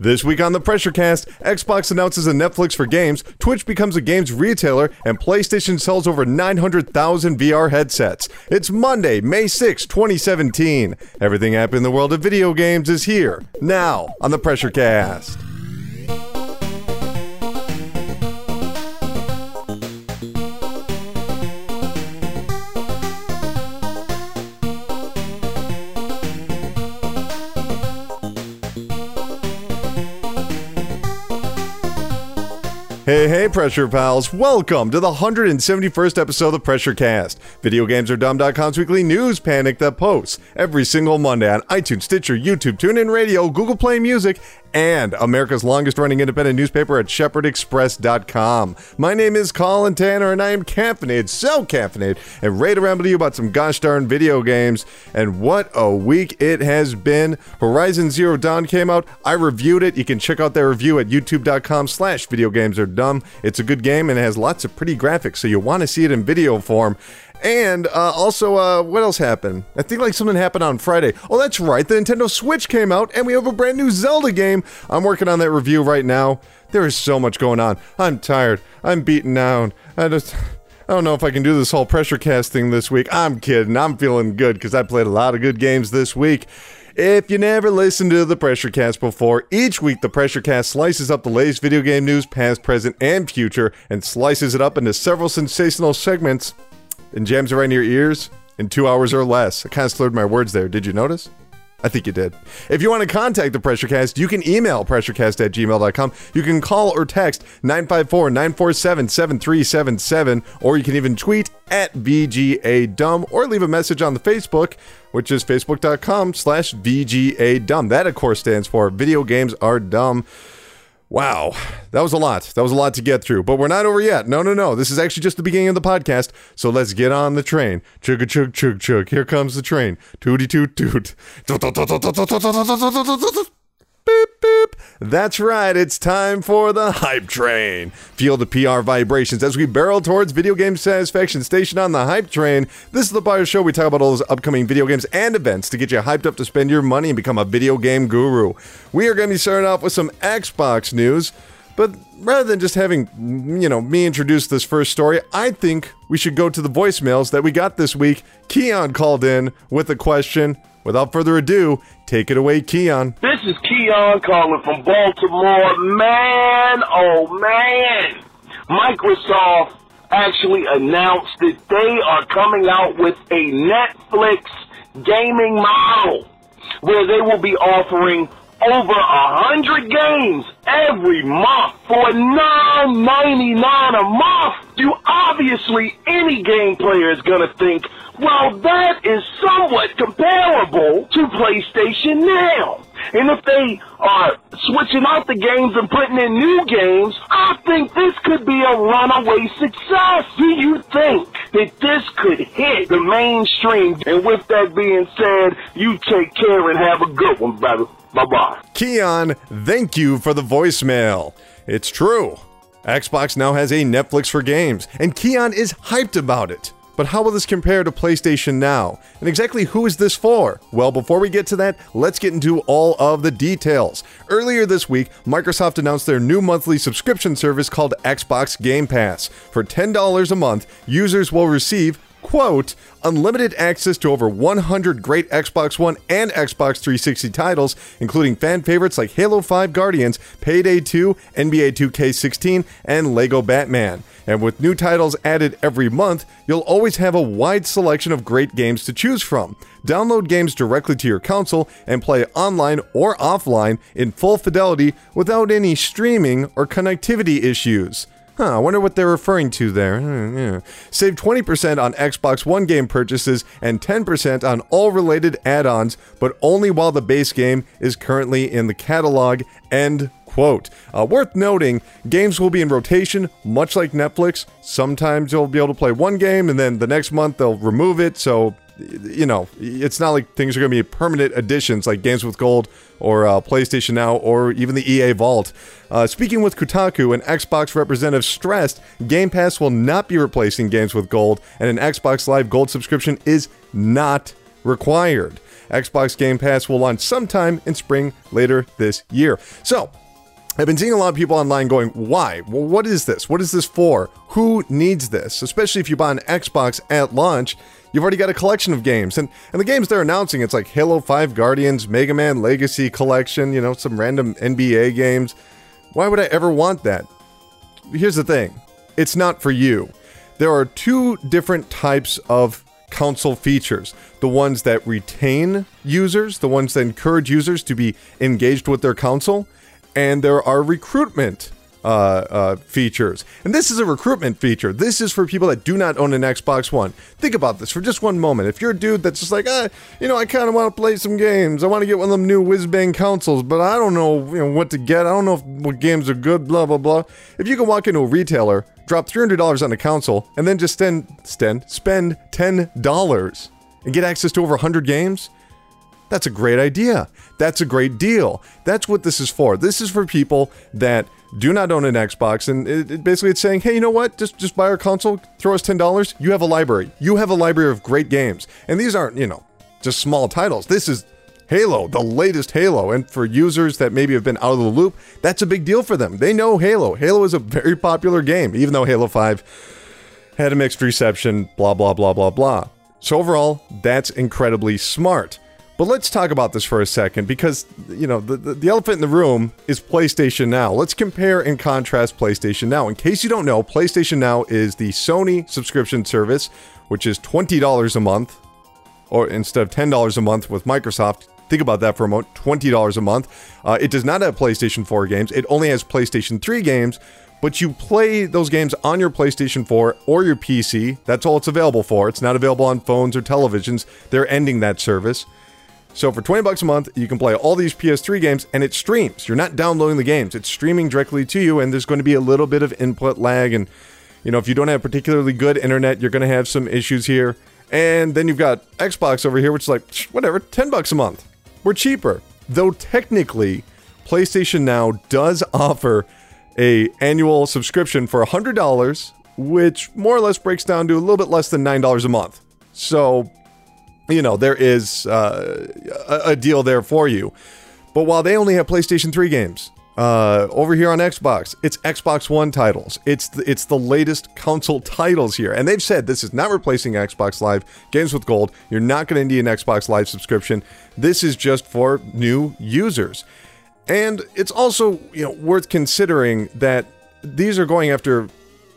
This week on the Pressure Cast, Xbox announces a Netflix for games, Twitch becomes a games retailer, and PlayStation sells over 900,000 VR headsets. It's Monday, May 6, 2017. Everything happening in the world of video games is here, now, on the Pressure Cast. Hey, hey, Pressure Pals. Welcome to the 171st episode of Pressure Cast. VideoGamesAreDumb.com's weekly news panic that posts every single Monday on iTunes, Stitcher, YouTube, TuneIn Radio, Google Play Music, and America's longest running independent newspaper at shepherdexpress.com. My name is Colin Tanner, and I am caffeinated, so caffeinated, and ready to ramble to you about some gosh darn video games. And what a week it has been. Horizon Zero Dawn came out. I reviewed it. You can check out that review at youtube.com slash videogamesardumb. It's a good game and it has lots of pretty graphics, so you want to see it in video form. And uh, also, uh, what else happened? I think like something happened on Friday. Oh, that's right. The Nintendo Switch came out, and we have a brand new Zelda game. I'm working on that review right now. There is so much going on. I'm tired. I'm beaten down. I just. I don't know if I can do this whole pressure casting this week. I'm kidding. I'm feeling good because I played a lot of good games this week. If you never listened to the Pressure Cast before, each week the Pressure Cast slices up the latest video game news, past, present, and future, and slices it up into several sensational segments and jams right in your ears in two hours or less. I kind of slurred my words there. Did you notice? I think you did. If you want to contact the PressureCast, you can email pressurecast at gmail.com. You can call or text 954 947 7377, or you can even tweet at VGA Dumb or leave a message on the Facebook, which is facebook.com slash VGA That, of course, stands for Video Games Are Dumb. Wow, that was a lot. That was a lot to get through, but we're not over yet. No, no, no. This is actually just the beginning of the podcast. So let's get on the train. Chug a chug chug chug. Here comes the train. Tooty toot toot. Boop, boop. That's right, it's time for the hype train. Feel the PR vibrations as we barrel towards video game satisfaction station on the hype train. This is the Bio Show. We talk about all those upcoming video games and events to get you hyped up to spend your money and become a video game guru. We are going to be starting off with some Xbox news. But rather than just having, you know, me introduce this first story, I think we should go to the voicemails that we got this week. Keon called in with a question. Without further ado, take it away, Keon. This is Keon calling from Baltimore. Man, oh man. Microsoft actually announced that they are coming out with a Netflix gaming model where they will be offering over a hundred games every month for nine ninety nine a month. You obviously any game player is gonna think, well, that is somewhat comparable to PlayStation Now. And if they are switching out the games and putting in new games, I think this could be a runaway success. Do you think that this could hit the mainstream? And with that being said, you take care and have a good one, brother. Bye bye. Keon, thank you for the voicemail. It's true. Xbox now has a Netflix for games, and Keon is hyped about it. But how will this compare to PlayStation Now? And exactly who is this for? Well, before we get to that, let's get into all of the details. Earlier this week, Microsoft announced their new monthly subscription service called Xbox Game Pass. For $10 a month, users will receive quote, unlimited access to over 100 great Xbox One and Xbox 360 titles, including fan favorites like Halo 5 Guardians, Payday 2, NBA 2K16, and Lego Batman. And with new titles added every month, you'll always have a wide selection of great games to choose from. Download games directly to your console and play online or offline in full fidelity without any streaming or connectivity issues. Huh, I wonder what they're referring to there. Hmm. Save 20% on Xbox One game purchases and 10% on all related add ons, but only while the base game is currently in the catalog. End quote. Uh, worth noting, games will be in rotation, much like Netflix. Sometimes you'll be able to play one game and then the next month they'll remove it, so you know, it's not like things are going to be permanent additions like Games with Gold or uh, PlayStation Now or even the EA Vault. Uh, speaking with Kotaku, an Xbox representative stressed Game Pass will not be replacing Games with Gold, and an Xbox Live Gold subscription is not required. Xbox Game Pass will launch sometime in spring later this year. So, I've been seeing a lot of people online going, why? Well, what is this? What is this for? Who needs this? Especially if you buy an Xbox at launch, you've already got a collection of games. And, and the games they're announcing, it's like Halo 5 Guardians, Mega Man Legacy Collection, you know, some random NBA games. Why would I ever want that? Here's the thing it's not for you. There are two different types of console features the ones that retain users, the ones that encourage users to be engaged with their console and there are recruitment uh, uh, features. And this is a recruitment feature. This is for people that do not own an Xbox One. Think about this for just one moment. If you're a dude that's just like, ah, you know, I kind of want to play some games. I want to get one of them new whiz bang consoles, but I don't know, you know, what to get. I don't know if, what games are good. Blah blah blah. If you can walk into a retailer, drop three hundred dollars on a console, and then just spend spend spend ten dollars and get access to over hundred games that's a great idea. That's a great deal. That's what this is for. This is for people that do not own an Xbox, and it, it basically it's saying, hey, you know what? Just just buy our console, throw us ten dollars. You have a library. You have a library of great games, and these aren't you know just small titles. This is Halo, the latest Halo, and for users that maybe have been out of the loop, that's a big deal for them. They know Halo. Halo is a very popular game, even though Halo Five had a mixed reception. Blah blah blah blah blah. So overall, that's incredibly smart. But let's talk about this for a second because, you know, the, the, the, elephant in the room is PlayStation Now. Let's compare and contrast PlayStation Now. In case you don't know, PlayStation Now is the Sony subscription service, which is $20 a month, or instead of $10 a month with Microsoft. Think about that for a moment $20 a month. Uh, it does not have PlayStation 4 games, it only has PlayStation 3 games. But you play those games on your PlayStation 4 or your PC. That's all it's available for. It's not available on phones or televisions. They're ending that service. So for 20 bucks a month, you can play all these PS3 games and it streams. You're not downloading the games. It's streaming directly to you and there's going to be a little bit of input lag and you know, if you don't have particularly good internet, you're going to have some issues here. And then you've got Xbox over here which is like whatever, 10 bucks a month. We're cheaper. Though technically, PlayStation Now does offer a annual subscription for $100, which more or less breaks down to a little bit less than $9 a month. So you know, there is uh, a, a, deal there for you. But while they only have PlayStation 3 games, uh, over here on Xbox, it's Xbox One titles. It's the, it's the latest console titles here, and they've said this is not replacing Xbox Live Games with Gold. You're not going to need an Xbox Live subscription. This is just for new users, and it's also you know worth considering that these are going after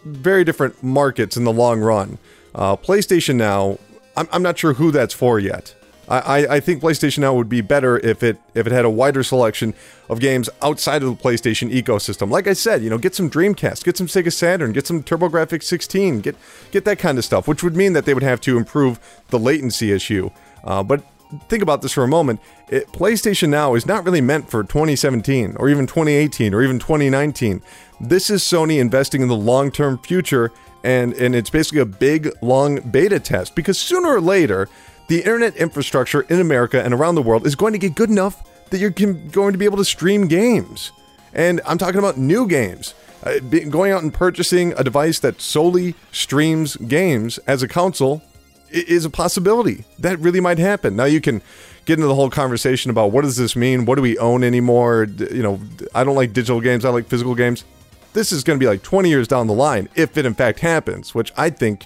very different markets in the long run. Uh, PlayStation Now I'm, I'm not sure who that's for yet. I, I think PlayStation Now would be better if it if it had a wider selection of games outside of the PlayStation ecosystem. Like I said, you know, get some Dreamcast, get some Sega Saturn, get some TurboGrafx 16, get get that kind of stuff, which would mean that they would have to improve the latency issue. Uh, but think about this for a moment. It, PlayStation Now is not really meant for 2017 or even 2018 or even 2019. This is Sony investing in the long-term future and and it's basically a big long beta test because sooner or later the internet infrastructure in America and around the world is going to get good enough that you're going to be able to stream games. And I'm talking about new games. Uh, going out and purchasing a device that solely streams games as a console is a possibility. That really might happen. Now you can get into the whole conversation about what does this mean? What do we own anymore? You know, I don't like digital games. I like physical games this is going to be like 20 years down the line if it in fact happens, which I think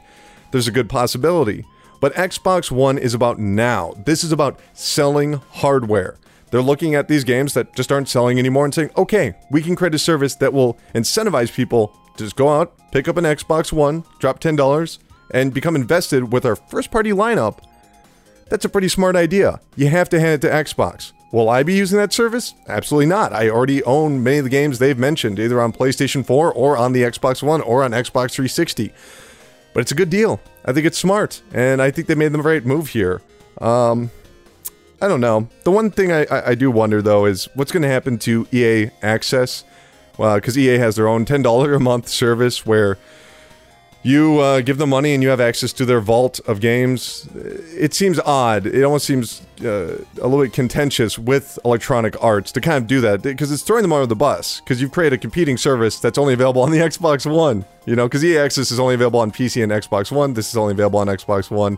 there's a good possibility. But Xbox One is about now. This is about selling hardware. They're looking at these games that just aren't selling anymore and saying, okay, we can create a service that will incentivize people to just go out, pick up an Xbox One, drop $10, and become invested with our first party lineup. That's a pretty smart idea. You have to hand it to Xbox. Will I be using that service? Absolutely not. I already own many of the games they've mentioned, either on PlayStation 4 or on the Xbox One or on Xbox 360. But it's a good deal. I think it's smart, and I think they made the right move here. Um, I don't know. The one thing I, I, I do wonder, though, is what's going to happen to EA Access? Well, because EA has their own $10 a month service where you uh, give them money and you have access to their vault of games. It seems odd. It almost seems uh, a little bit contentious with Electronic Arts to kind of do that because it's throwing them under the bus. Because you've created a competing service that's only available on the Xbox One. You know, because EA Access is only available on PC and Xbox One. This is only available on Xbox One.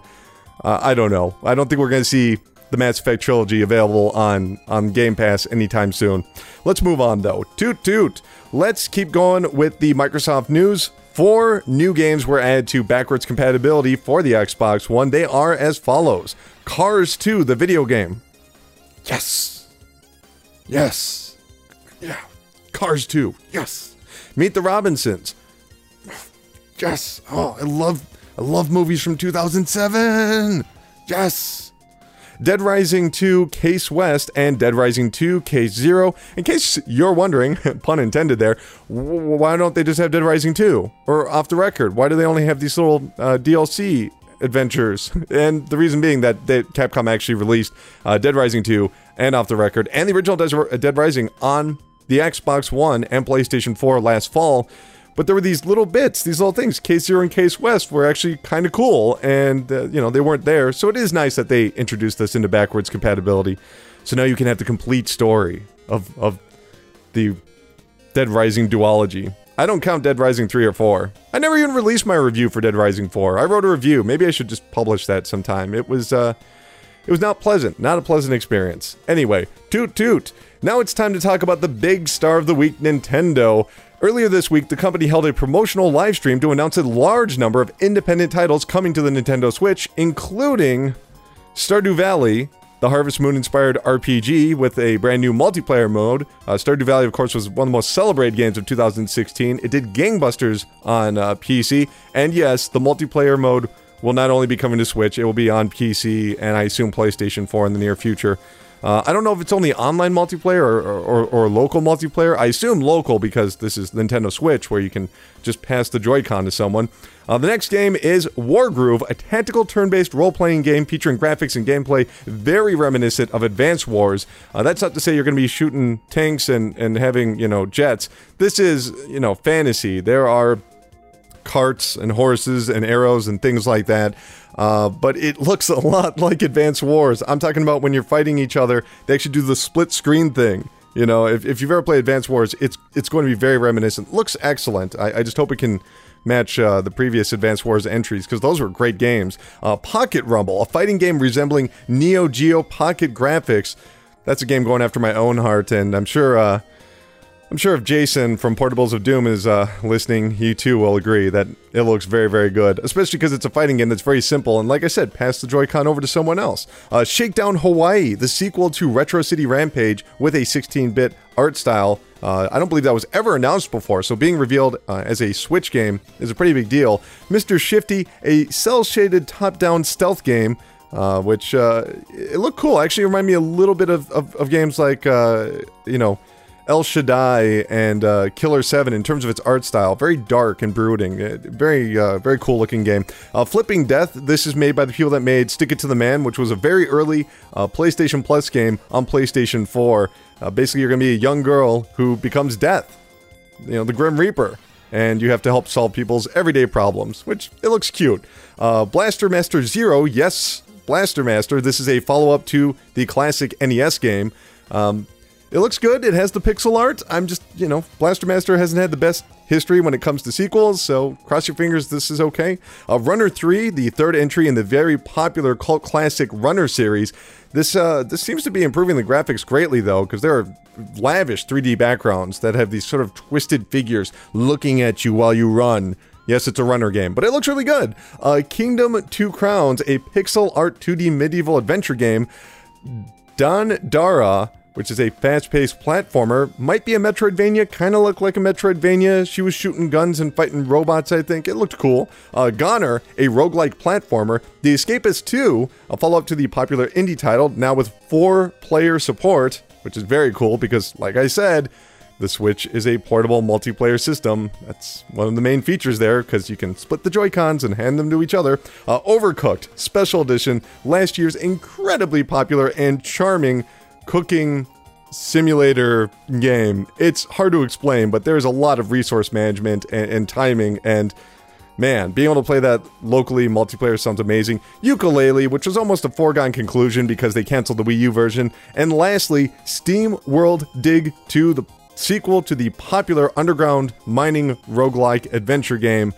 Uh, I don't know. I don't think we're going to see the Mass Effect trilogy available on on Game Pass anytime soon. Let's move on though. Toot toot. Let's keep going with the Microsoft news. Four new games were added to backwards compatibility for the Xbox One. They are as follows Cars 2, the video game. Yes. Yes. Yeah. Cars 2. Yes. Meet the Robinsons. Yes. Oh, I love I love movies from 2007. Yes. Dead Rising 2 Case West and Dead Rising 2 Case Zero. In case you're wondering, pun intended there, why don't they just have Dead Rising 2? Or off the record, why do they only have these little uh, DLC adventures? And the reason being that they, Capcom actually released uh, Dead Rising 2 and off the record and the original Dead Rising on the Xbox One and PlayStation 4 last fall. But there were these little bits, these little things. Case Zero and Case West were actually kind of cool, and uh, you know they weren't there. So it is nice that they introduced this into backwards compatibility. So now you can have the complete story of of the Dead Rising duology. I don't count Dead Rising 3 or 4. I never even released my review for Dead Rising 4. I wrote a review. Maybe I should just publish that sometime. It was uh it was not pleasant, not a pleasant experience. Anyway, toot toot. Now it's time to talk about the big star of the week, Nintendo. Earlier this week, the company held a promotional live stream to announce a large number of independent titles coming to the Nintendo Switch, including Stardew Valley, the Harvest Moon inspired RPG with a brand new multiplayer mode. Uh, Stardew Valley, of course, was one of the most celebrated games of 2016. It did gangbusters on uh, PC, and yes, the multiplayer mode will not only be coming to Switch, it will be on PC and I assume PlayStation 4 in the near future. Uh, I don't know if it's only online multiplayer or, or, or, local multiplayer. I assume local because this is Nintendo Switch where you can just pass the Joy-Con to someone. Uh, the next game is Wargroove, a tactical turn-based role-playing game featuring graphics and gameplay very reminiscent of Advance Wars. Uh, that's not to say you're going to be shooting tanks and, and having, you know, jets. This is, you know, fantasy. There are carts and horses and arrows and things like that. Uh, but it looks a lot like Advance Wars. I'm talking about when you're fighting each other, they actually do the split screen thing. You know, if, if you've ever played Advance Wars, it's it's going to be very reminiscent. Looks excellent. I, I just hope it can match uh, the previous Advance Wars entries because those were great games. Uh, Pocket Rumble, a fighting game resembling Neo Geo Pocket graphics. That's a game going after my own heart, and I'm sure uh, I'm sure if Jason from Portables of Doom is uh, listening, he too will agree that it looks very, very good. Especially because it's a fighting game that's very simple, and like I said, pass the Joy-Con over to someone else. Uh, Shakedown Hawaii, the sequel to Retro City Rampage with a 16-bit art style. Uh, I don't believe that was ever announced before, so being revealed uh, as a Switch game is a pretty big deal. Mr. Shifty, a cel-shaded top-down stealth game uh, which uh, it looked cool. Actually, remind me a little bit of, of, of games like uh, you know El Shaddai and uh, Killer 7 in terms of its art style. Very dark and brooding. Uh, very, uh, very cool looking game. Uh, Flipping Death, this is made by the people that made Stick It to the Man, which was a very early uh, PlayStation Plus game on PlayStation 4. Uh, basically, you're going to be a young girl who becomes Death, you know, the Grim Reaper. And you have to help solve people's everyday problems, which it looks cute. Blaster Master Zero, yes, Blaster Master. This is a follow up to the classic NES game. Um, it looks good. It has the pixel art. I'm just, you know, Blaster Master hasn't had the best history when it comes to sequels, so cross your fingers this is okay. Uh, Runner 3, the third entry in the very popular cult classic Runner series. This uh, this seems to be improving the graphics greatly, though, because there are lavish 3D backgrounds that have these sort of twisted figures looking at you while you run. Yes, it's a runner game, but it looks really good. Uh, Kingdom Two Crowns, a pixel art 2D medieval adventure game. Dandara which is a fast-paced platformer. Might be a Metroidvania, kind of looked like a Metroidvania. She was shooting guns and fighting robots, I think. It looked cool. Uh, Goner, a roguelike platformer. The Escapist 2, a follow-up to the popular indie title, now with four-player support, which is very cool because, like I said, the Switch is a portable multiplayer system. That's one of the main features there because you can split the Joy-Cons and hand them to each other. Uh, Overcooked Special Edition, last year's incredibly popular and charming cooking simulator game. It's hard to explain, but there's a lot of resource management and, and, timing and man, being able to play that locally multiplayer sounds amazing. Yooka-Laylee, which was almost a foregone conclusion because they canceled the Wii U version. And lastly, Steam World Dig 2, the sequel to the popular underground mining roguelike adventure game.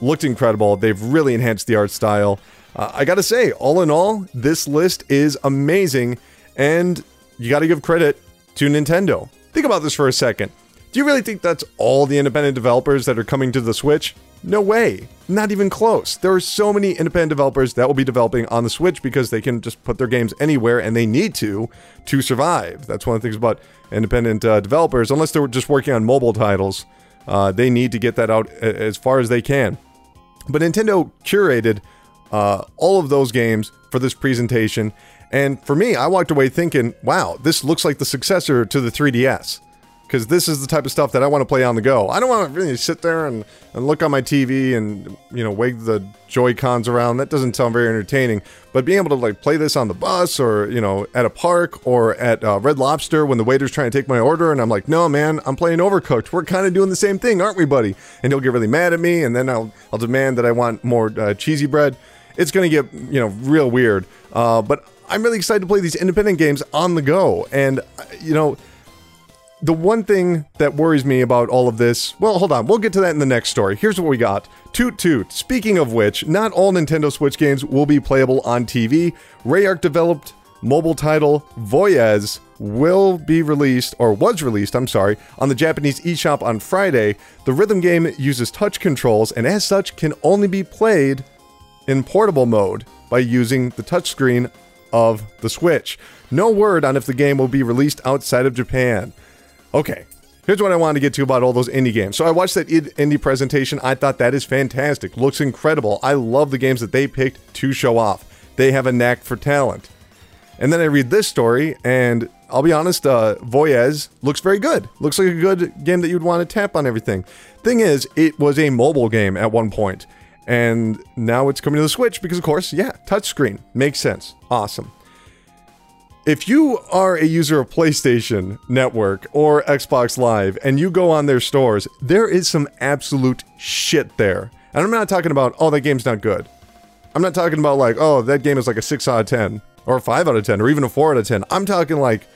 Looked incredible. They've really enhanced the art style. Uh, I gotta say, all in all, this list is amazing, and you gotta give credit to Nintendo. Think about this for a second. Do you really think that's all the independent developers that are coming to the Switch? No way. Not even close. There are so many independent developers that will be developing on the Switch because they can just put their games anywhere and they need to to survive. That's one of the things about independent uh, developers. Unless they're just working on mobile titles, uh, they need to get that out as far as they can. But Nintendo curated uh, all of those games for this presentation. And for me, I walked away thinking, wow, this looks like the successor to the 3DS because this is the type of stuff that I want to play on the go. I don't want to really sit there and, and look on my TV and you know wave the Joy Cons around. That doesn't sound very entertaining. But being able to like play this on the bus or you know at a park or at uh, Red Lobster when the waiter's trying to take my order and I'm like, no man, I'm playing Overcooked. We're kind of doing the same thing, aren't we, buddy? And he'll get really mad at me, and then I'll I'll demand that I want more uh, cheesy bread. It's gonna get you know real weird. Uh, but I'm really excited to play these independent games on the go, and uh, you know the one thing that worries me about all of this, well, hold on, we'll get to that in the next story. Here's what we got. Toot toot. Speaking of which, not all Nintendo Switch games will be playable on TV. Rayark developed mobile title VOEZ will be released, or was released, I'm sorry, on the Japanese eShop on Friday. The rhythm game uses touch controls and as such can only be played in portable mode by using the touchscreen of the Switch. No word on if the game will be released outside of Japan. Okay, here's what I wanted to get to about all those indie games. So I watched that indie presentation. I thought that is fantastic. Looks incredible. I love the games that they picked to show off. They have a knack for talent. And then I read this story, and I'll be honest, uh, VOEZ looks very good. Looks like a good game that you'd want to tap on everything. Thing is, it was a mobile game at one point, and now it's coming to the Switch because, of course, yeah, touchscreen. Makes sense. Awesome. If you are a user of PlayStation Network or Xbox Live and you go on their stores, there is some absolute shit there. And I'm not talking about, oh, that game's not good. I'm not talking about like, oh, that game is like a 6 out of 10 or a 5 out of 10 or even a 4 out of 10. I'm talking like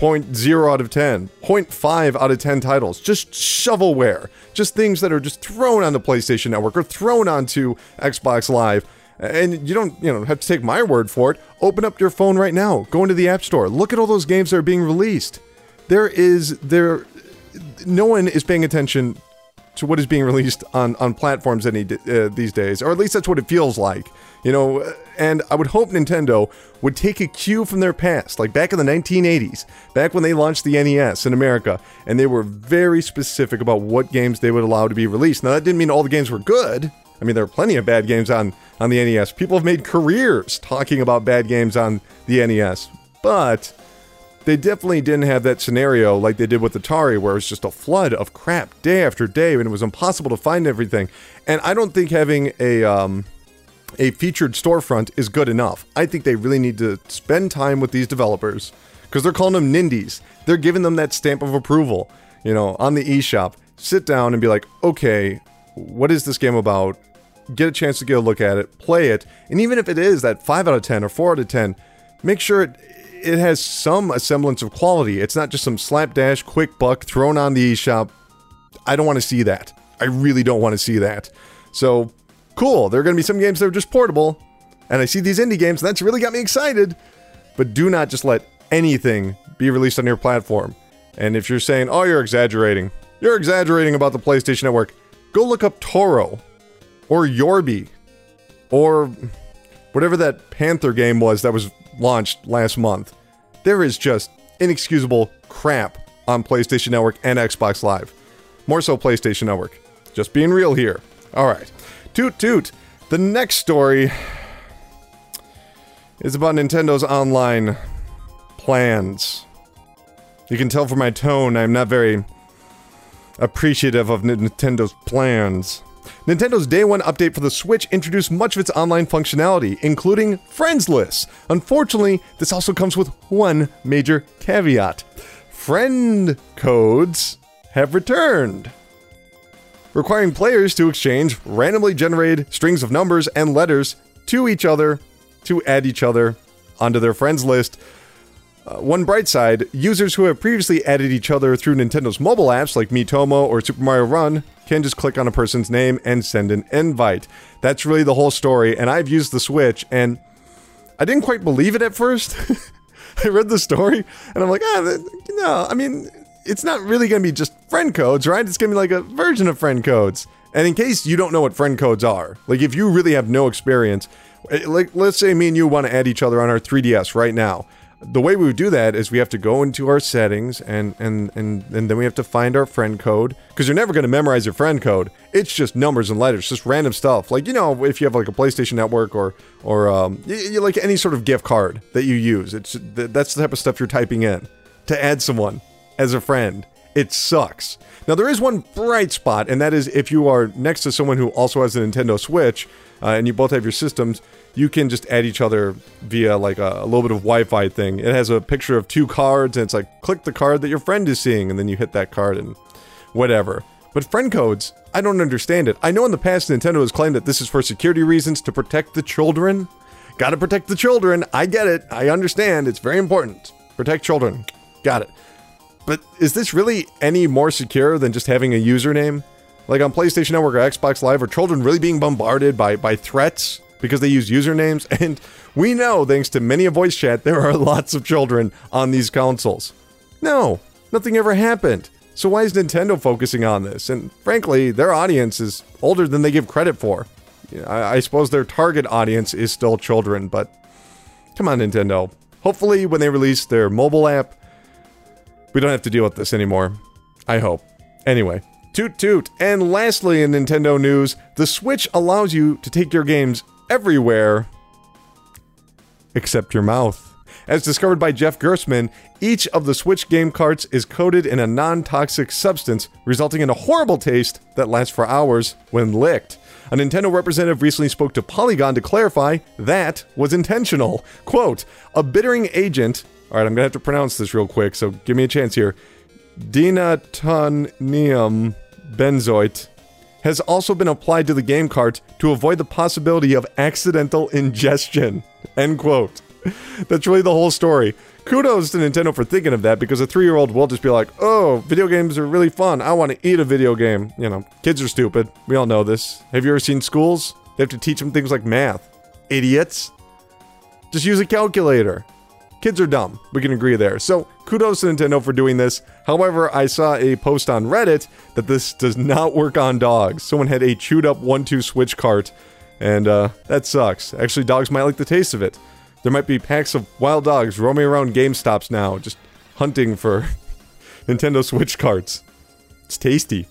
1.0 out of 10, 0.5 out of 10 titles. Just shovelware. Just things that are just thrown on the PlayStation Network or thrown onto Xbox Live and you don't, you know, have to take my word for it. Open up your phone right now. Go into the App Store. Look at all those games that are being released. There is there no one is paying attention to what is being released on on platforms any uh, these days, or at least that's what it feels like. You know, and I would hope Nintendo would take a cue from their past, like back in the 1980s, back when they launched the NES in America, and they were very specific about what games they would allow to be released. Now that didn't mean all the games were good. I mean, there are plenty of bad games on, on the NES. People have made careers talking about bad games on the NES. But they definitely didn't have that scenario like they did with Atari, where it was just a flood of crap day after day, and it was impossible to find everything. And I don't think having a um, a featured storefront is good enough. I think they really need to spend time with these developers because they're calling them Nindies. They're giving them that stamp of approval, you know, on the eShop. Sit down and be like, okay, what is this game about? get a chance to get a look at it, play it, and even if it is that 5 out of 10 or 4 out of 10, make sure it, it has some semblance of quality. It's not just some slapdash quick buck thrown on the eShop. I don't want to see that. I really don't want to see that. So, cool. There are going to be some games that are just portable, and I see these indie games, and that's really got me excited. But do not just let anything be released on your platform. And if you're saying, oh, you're exaggerating, you're exaggerating about the PlayStation Network, go look up Toro or Yorbi or whatever that Panther game was that was launched last month. There is just inexcusable crap on PlayStation Network and Xbox Live. More so PlayStation Network. Just being real here. All right. Toot toot. The next story is about Nintendo's online plans. You can tell from my tone I'm not very appreciative of Nintendo's plans. Nintendo's Day 1 update for the Switch introduced much of its online functionality, including friends lists. Unfortunately, this also comes with one major caveat friend codes have returned. Requiring players to exchange randomly generated strings of numbers and letters to each other to add each other onto their friends list. Uh, one bright side users who have previously added each other through Nintendo's mobile apps like Miitomo or Super Mario Run can just click on a person's name and send an invite. That's really the whole story, and I've used the Switch, and I didn't quite believe it at first. I read the story, and I'm like, ah, no, I mean, it's not really going to be just friend codes, right? It's going to be like a version of friend codes. And in case you don't know what friend codes are, like if you really have no experience, eh, like let's say me and you want to add each other on our 3DS right now. The way we would do that is we have to go into our settings and and and, and then we have to find our friend code because you're never going to memorize your friend code. It's just numbers and letters, just random stuff. Like you know, if you have like a PlayStation Network or or um, you, you like any sort of gift card that you use, it's that's the type of stuff you're typing in to add someone as a friend. It sucks. Now, there is one bright spot, and that is if you are next to someone who also has a Nintendo Switch uh, and you both have your systems, you can just add each other via like a, a little bit of Wi Fi thing. It has a picture of two cards, and it's like click the card that your friend is seeing, and then you hit that card and whatever. But friend codes, I don't understand it. I know in the past Nintendo has claimed that this is for security reasons to protect the children. Gotta protect the children. I get it. I understand. It's very important. Protect children. Got it. But is this really any more secure than just having a username? Like on PlayStation Network or Xbox Live, are children really being bombarded by, by threats because they use usernames? And we know, thanks to many a voice chat, there are lots of children on these consoles. No, nothing ever happened. So why is Nintendo focusing on this? And frankly, their audience is older than they give credit for. I, I suppose their target audience is still children, but come on, Nintendo. Hopefully, when they release their mobile app, we don't have to deal with this anymore. I hope. Anyway, toot toot. And lastly, in Nintendo news, the Switch allows you to take your games everywhere except your mouth. As discovered by Jeff Gerstmann, each of the Switch game carts is coated in a non toxic substance, resulting in a horrible taste that lasts for hours when licked. A Nintendo representative recently spoke to Polygon to clarify that was intentional. Quote, a bittering agent all right, I'm gonna have to pronounce this real quick, so give me a chance here. Denatonium benzoate has also been applied to the game cart to avoid the possibility of accidental ingestion. End quote. That's really the whole story. Kudos to Nintendo for thinking of that because a three year old will just be like, oh, video games are really fun. I want to eat a video game. You know, kids are stupid. We all know this. Have you ever seen schools? They have to teach them things like math. Idiots. Just use a calculator. Kids are dumb. We can agree there. So kudos to Nintendo for doing this. However, I saw a post on Reddit that this does not work on dogs. Someone had a chewed up 1 2 Switch cart, and uh, that sucks. Actually, dogs might like the taste of it. There might be packs of wild dogs roaming around GameStops now, just hunting for Nintendo Switch carts. It's tasty.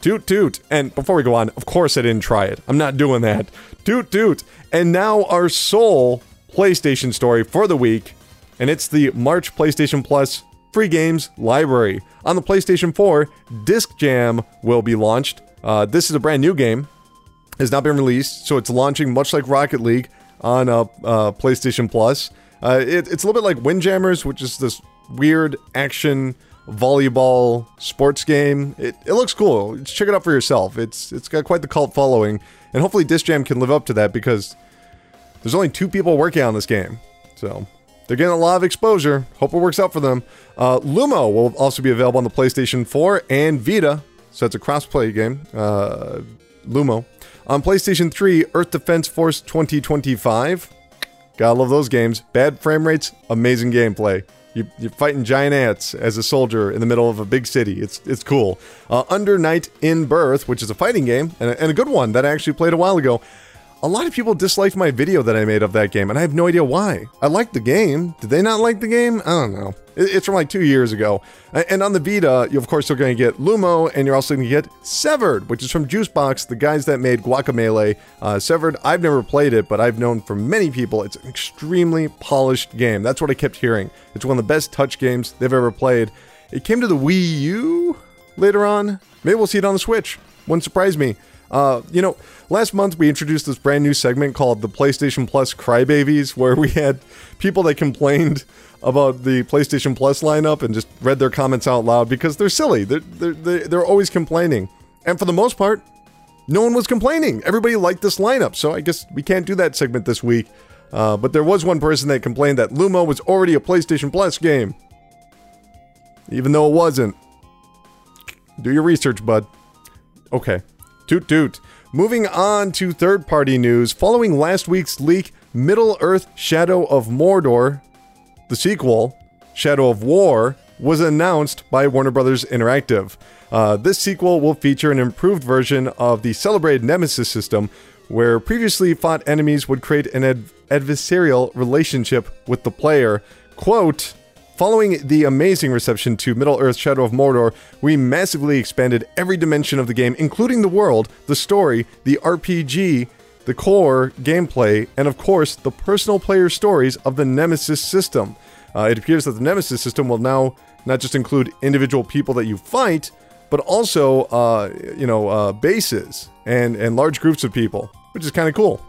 Toot toot. And before we go on, of course I didn't try it. I'm not doing that. Toot toot. And now our sole PlayStation story for the week and it's the March PlayStation Plus free games library. On the PlayStation 4, Disc Jam will be launched. Uh, this is a brand new game, has not been released, so it's launching much like Rocket League on uh, uh, PlayStation Plus. Uh, it, it's a little bit like Windjammers, which is this weird action volleyball sports game. It, it looks cool. Check it out for yourself. It's it's got quite the cult following, and hopefully Disc Jam can live up to that because there's only two people working on this game. So they're getting a lot of exposure. Hope it works out for them. Uh, Lumo will also be available on the PlayStation 4 and Vita, so it's a cross-play game. Uh, Lumo on PlayStation 3, Earth Defense Force 2025. Gotta love those games. Bad frame rates, amazing gameplay. You, are fighting giant ants as a soldier in the middle of a big city. It's it's cool. Uh, Under Night in Birth, which is a fighting game and a, and a good one that I actually played a while ago a lot of people disliked my video that I made of that game, and I have no idea why. I liked the game. Did they not like the game? I don't know. It's from like two years ago. And on the Vita, you of course are going to get Lumo, and you're also going to get Severed, which is from Juicebox, the guys that made Guacamelee. Uh, Severed, I've never played it, but I've known from many people it's an extremely polished game. That's what I kept hearing. It's one of the best touch games they've ever played. It came to the Wii U later on. Maybe we'll see it on the Switch. Wouldn't surprise me. Uh, you know, last month we introduced this brand new segment called the PlayStation Plus Crybabies, where we had people that complained about the PlayStation Plus lineup and just read their comments out loud because they're silly. They're, they're, they're always complaining. And for the most part, no one was complaining. Everybody liked this lineup. So I guess we can't do that segment this week. Uh, but there was one person that complained that Lumo was already a PlayStation Plus game, even though it wasn't. Do your research, bud. Okay. Toot toot. Moving on to third party news. Following last week's leak, Middle Earth Shadow of Mordor, the sequel, Shadow of War, was announced by Warner Brothers Interactive. Uh, this sequel will feature an improved version of the celebrated Nemesis system, where previously fought enemies would create an ad- adversarial relationship with the player. Quote, Following the amazing reception to Middle Earth Shadow of Mordor, we massively expanded every dimension of the game, including the world, the story, the RPG, the core gameplay, and of course, the personal player stories of the Nemesis system. Uh, it appears that the Nemesis system will now not just include individual people that you fight, but also, uh, you know, uh, bases and, and large groups of people, which is kind of cool.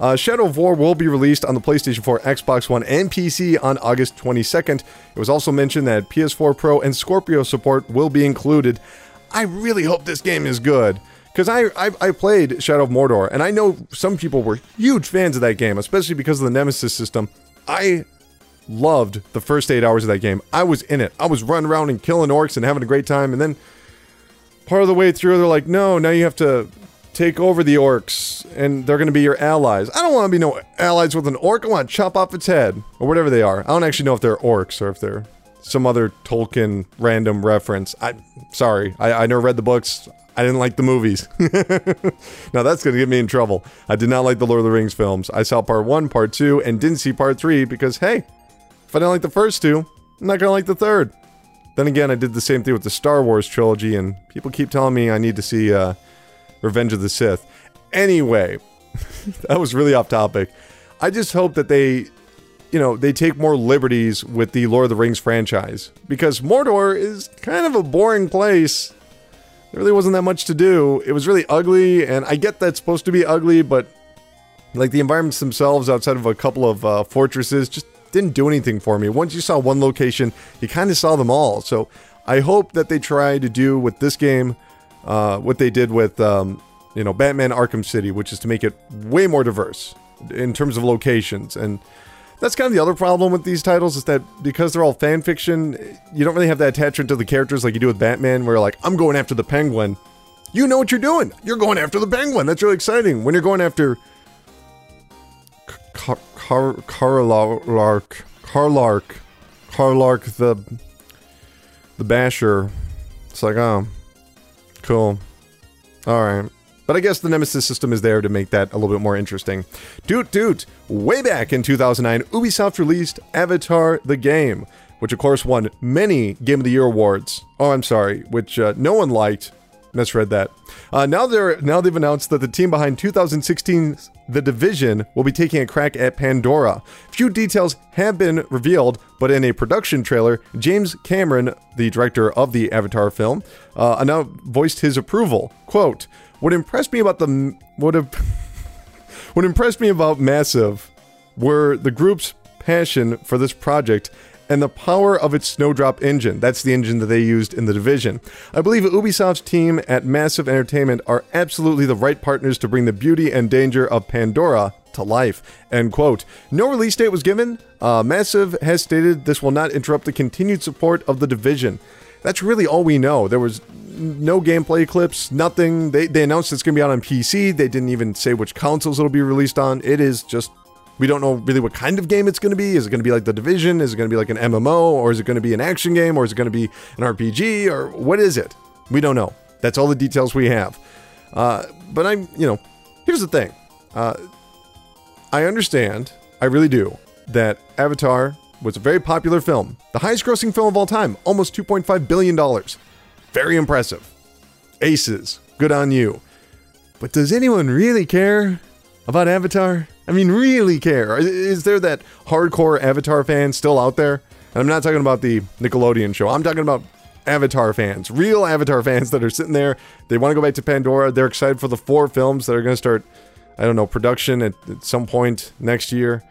Uh, Shadow of War will be released on the PlayStation 4, Xbox One, and PC on August 22nd. It was also mentioned that PS4 Pro and Scorpio support will be included. I really hope this game is good. Because I, I, I played Shadow of Mordor, and I know some people were huge fans of that game, especially because of the Nemesis system. I loved the first eight hours of that game. I was in it. I was running around and killing orcs and having a great time. And then part of the way through, they're like, no, now you have to take over the orcs and they're going to be your allies. I don't want to be no allies with an orc. I want to chop off its head or whatever they are. I don't actually know if they're orcs or if they're some other Tolkien random reference. I sorry, I, I never read the books. I didn't like the movies. now that's going to get me in trouble. I did not like the Lord of the Rings films. I saw part one, part two, and didn't see part three because hey, if I didn't like the first two, I'm not going to like the third. Then again, I did the same thing with the Star Wars trilogy, and people keep telling me I need to see uh, Revenge of the Sith. Anyway, that was really off topic. I just hope that they, you know, they take more liberties with the Lord of the Rings franchise because Mordor is kind of a boring place. There really wasn't that much to do. It was really ugly, and I get that's supposed to be ugly, but like the environments themselves outside of a couple of uh, fortresses just didn't do anything for me. Once you saw one location, you kind of saw them all. So I hope that they try to do with this game uh, what they did with, um, you know, Batman Arkham City, which is to make it way more diverse in terms of locations. And that's kind of the other problem with these titles is that because they're all fan fiction, you don't really have that attachment to the characters like you do with Batman, where like, I'm going after the penguin. You know what you're doing. You're going after the penguin. That's really exciting. When you're going after Car Car Carlark Carlark Carlark the the Basher. It's like, oh, cool. All right. But I guess the Nemesis system is there to make that a little bit more interesting. Doot doot! Way back in 2009, Ubisoft released Avatar the Game, which of course won many Game of the Year awards. Oh, I'm sorry, which uh, no one liked. Misread that. Uh, now they're now they've announced that the team behind 2016's The Division will be taking a crack at Pandora. Few details have been revealed, but in a production trailer, James Cameron, the director of the Avatar film, uh, now voiced his approval. "Quote: What impressed me about the what have what impressed me about Massive were the group's passion for this project and the power of its Snowdrop engine. That's the engine that they used in the division. I believe Ubisoft's team at Massive Entertainment are absolutely the right partners to bring the beauty and danger of Pandora to life. End quote. No release date was given. Uh, Massive has stated this will not interrupt the continued support of the division. That's really all we know. There was no gameplay clips, nothing. They, they announced it's going to be out on PC. They didn't even say which consoles it'll be released on. It is just we don't know really what kind of game it's going to be. Is it going to be like The Division? Is it going to be like an MMO? Or is it going to be an action game? Or is it going to be an RPG? Or what is it? We don't know. That's all the details we have. Uh, but I'm, you know, here's the thing. Uh, I understand, I really do, that Avatar was a very popular film. The highest grossing film of all time, almost $2.5 billion. Very impressive. Aces, good on you. But does anyone really care about Avatar? I mean, really care? Is there that hardcore Avatar fan still out there? And I'm not talking about the Nickelodeon show. I'm talking about Avatar fans, real Avatar fans that are sitting there. They want to go back to Pandora. They're excited for the four films that are going to start, I don't know, production at, at some point next year.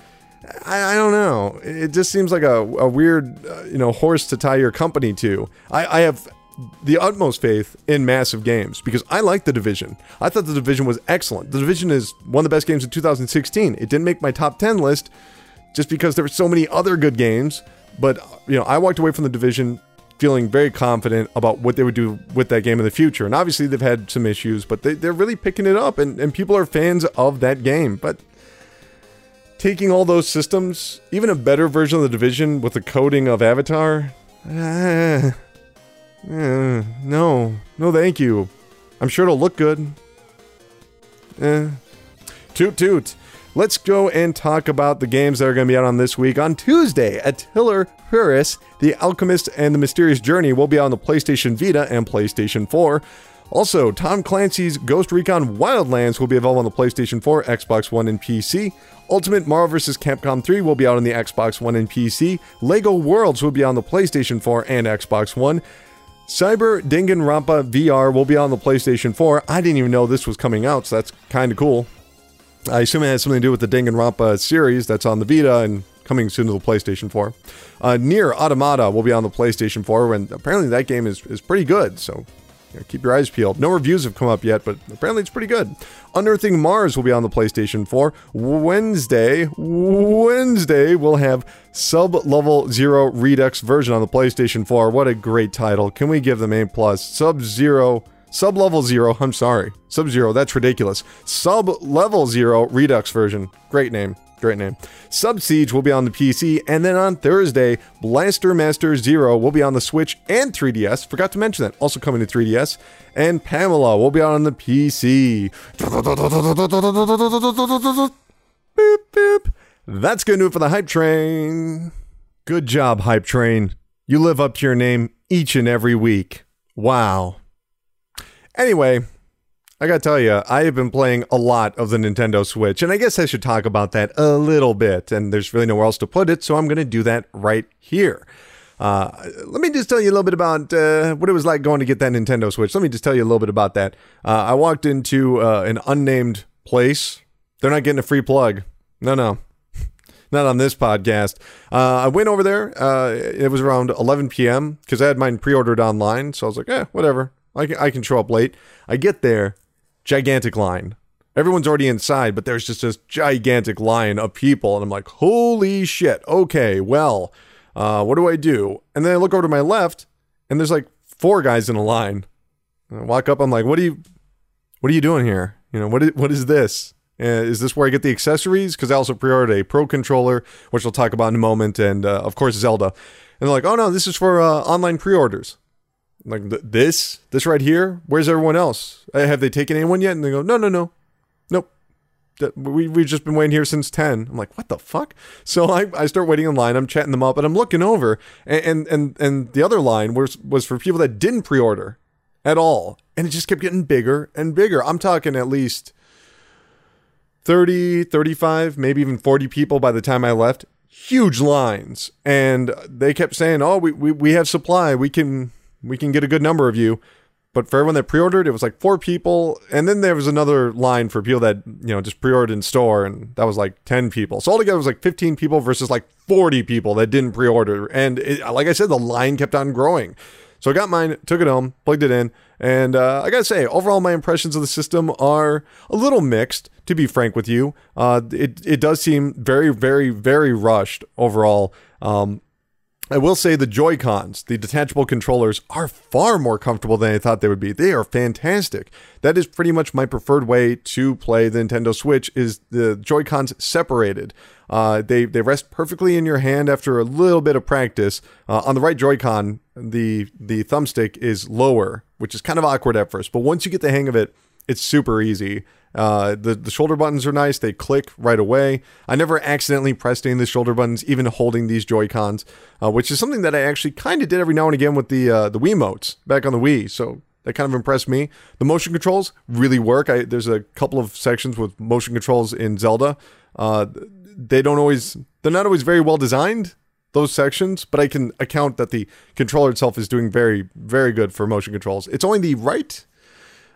I, I, don't know. It just seems like a, a weird, uh, you know, horse to tie your company to. I, I have the utmost faith in massive games because I like The Division. I thought The Division was excellent. The Division is one of the best games of 2016. It didn't make my top 10 list just because there were so many other good games, but you know, I walked away from The Division feeling very confident about what they would do with that game in the future. And obviously they've had some issues, but they, they're really picking it up and, and people are fans of that game. But taking all those systems, even a better version of the division with the coding of Avatar, eh, eh, no, no, thank you. I'm sure it'll look good. Eh. Toot toot. Let's go and talk about the games that are going to be out on this week. On Tuesday, Atelier Firis, The Alchemist and the Mysterious Journey will be on the PlayStation Vita and PlayStation 4. Also, Tom Clancy's Ghost Recon Wildlands will be available on the PlayStation 4, Xbox One, and PC. Ultimate Marvel vs. Capcom 3 will be out on the Xbox One and PC. LEGO Worlds will be on the PlayStation 4 and Xbox One. Cyber Danganronpa VR will be on the PlayStation 4. I didn't even know this was coming out, so that's kind of cool. I assume it has something to do with the Danganronpa series that's on the Vita and coming soon to the PlayStation 4. Uh, NieR Automata will be on the PlayStation 4, and apparently that game is, is pretty good, so you know, keep your eyes peeled. No reviews have come up yet, but apparently it's pretty good. Unearthing Mars will be on the PlayStation 4. Wednesday, Wednesday, we'll have Sub Level Zero Redux version on the PlayStation 4. What a great title. Can we give them A plus? Sub Zero Sub level zero, I'm sorry. Sub zero, that's ridiculous. Sub level zero Redux version. Great name. Great name. Sub Siege will be on the PC, and then on Thursday, Blaster Master Zero will be on the Switch and 3DS. Forgot to mention that. Also coming to 3DS. And Pamela will be on the PC. That's gonna do it for the Hype Train. Good job, Hype Train. You live up to your name each and every week. Wow. Anyway, I gotta tell you, I have been playing a lot of the Nintendo Switch, and I guess I should talk about that a little bit. And there's really nowhere else to put it, so I'm gonna do that right here. Uh, let me just tell you a little bit about uh, what it was like going to get that Nintendo Switch. Let me just tell you a little bit about that. Uh, I walked into uh, an unnamed place. They're not getting a free plug. No, no. Not on this podcast. Uh, I went over there. Uh, it was around 11 p.m. because I had mine pre ordered online. So I was like, eh, whatever. I can, I can show up late. I get there, gigantic line. Everyone's already inside, but there's just this gigantic line of people. And I'm like, holy shit. Okay, well, uh, what do I do? And then I look over to my left, and there's like four guys in a line. And I walk up, I'm like, what are you, what are you doing here? You know, what is, what is this? Uh, is this where I get the accessories? Because I also pre-ordered a Pro controller, which we'll talk about in a moment, and uh, of course Zelda. And they're like, "Oh no, this is for uh, online pre-orders." Like "Th- this, this right here. Where's everyone else? Have they taken anyone yet? And they go, "No, no, no, nope. We we've just been waiting here since 10. I'm like, what the fuck? So I, I start waiting in line. I'm chatting them up, and I'm looking over, and and and, and the other line was was for people that didn't pre-order at all, and it just kept getting bigger and bigger. I'm talking at least 30, 35, maybe even 40 people by the time I left. Huge lines. And they kept saying, "Oh, we, we, we have supply. We can we can get a good number of you." But for everyone that pre-ordered, it was like four people, and then there was another line for people that you know just pre-ordered in store, and that was like ten people. So altogether, it was like fifteen people versus like forty people that didn't pre-order. And it, like I said, the line kept on growing. So I got mine, took it home, plugged it in, and uh, I gotta say, overall, my impressions of the system are a little mixed. To be frank with you, uh, it it does seem very, very, very rushed overall. Um, I will say the Joy Cons, the detachable controllers, are far more comfortable than I thought they would be. They are fantastic. That is pretty much my preferred way to play the Nintendo Switch. Is the Joy Cons separated? Uh, they they rest perfectly in your hand after a little bit of practice. Uh, on the right Joy-Con, the the thumbstick is lower, which is kind of awkward at first, but once you get the hang of it, it's super easy. Uh, the the shoulder buttons are nice; they click right away. I never accidentally pressed any of the shoulder buttons, even holding these Joy Cons, uh, which is something that I actually kind of did every now and again with the uh, the Wiimotes back on the Wii. So that kind of impressed me. The motion controls really work. I, there's a couple of sections with motion controls in Zelda. Uh, they don't always, they're not always very well designed those sections, but I can account that the controller itself is doing very, very good for motion controls. It's only the right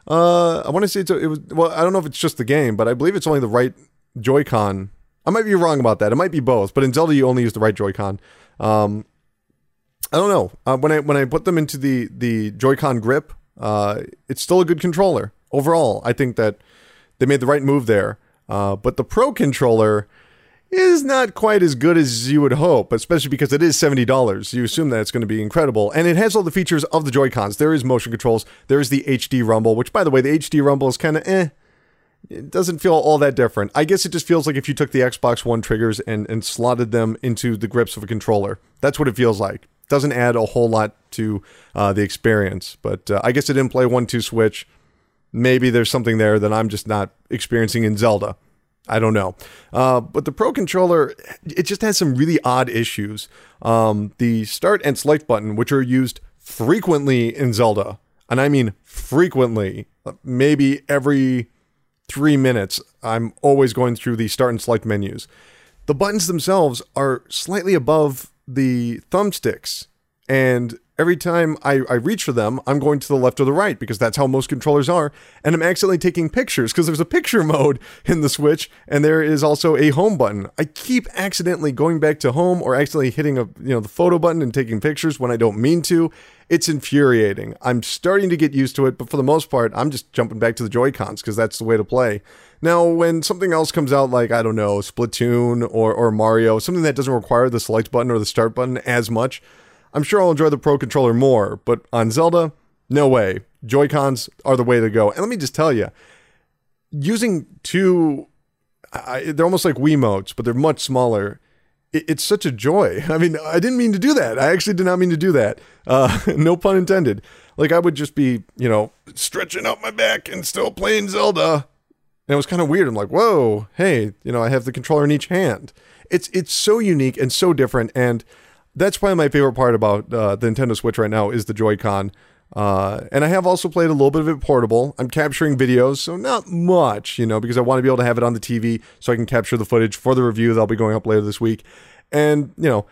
uh, I want to say it's a, it was well. I don't know if it's just the game, but I believe it's only the right Joy-Con. I might be wrong about that. It might be both, but in Zelda you only use the right Joy-Con. Um, I don't know. Uh, when I when I put them into the the Joy-Con grip, uh, it's still a good controller overall. I think that they made the right move there. Uh, but the Pro controller is not quite as good as you would hope, especially because it is $70. You assume that it's going to be incredible. And it has all the features of the Joy-Cons. There is motion controls. There is the HD rumble, which by the way, the HD rumble is kind of eh. It doesn't feel all that different. I guess it just feels like if you took the Xbox One triggers and, and slotted them into the grips of a controller. That's what it feels like. Doesn't add a whole lot to uh, the experience. But uh, I guess it didn't play 1 2 Switch. Maybe there's something there that I'm just not experiencing in Zelda. I don't know. Uh, but the Pro controller, it just has some really odd issues. Um, the start and select button, which are used frequently in Zelda, and I mean frequently, maybe every three minutes, I'm always going through the start and select menus. The buttons themselves are slightly above the thumbsticks, and every time I, I reach for them, I'm going to the left or the right because that's how most controllers are. And I'm accidentally taking pictures because there's a picture mode in the Switch and there is also a home button. I keep accidentally going back to home or accidentally hitting a you know the photo button and taking pictures when I don't mean to. It's infuriating. I'm starting to get used to it, but for the most part, I'm just jumping back to the Joy-Cons because that's the way to play. Now, when something else comes out, like, I don't know, Splatoon or, or Mario, something that doesn't require the select button or the start button as much, I'm sure I'll enjoy the Pro Controller more, but on Zelda, no way. Joy-Cons are the way to go. And let me just tell you, using two, I, they're almost like Wiimotes, but they're much smaller. It, it's such a joy. I mean, I didn't mean to do that. I actually did not mean to do that. Uh, no pun intended. Like, I would just be, you know, stretching out my back and still playing Zelda. And it was kind of weird. I'm like, whoa, hey, you know, I have the controller in each hand. It's it's so unique and so different. And that's probably my favorite part about uh, the Nintendo Switch right now is the Joy-Con. Uh, and I have also played a little bit of it portable. I'm capturing videos, so not much, you know, because I want to be able to have it on the TV so I can capture the footage for the review that'll be going up later this week. And, you know,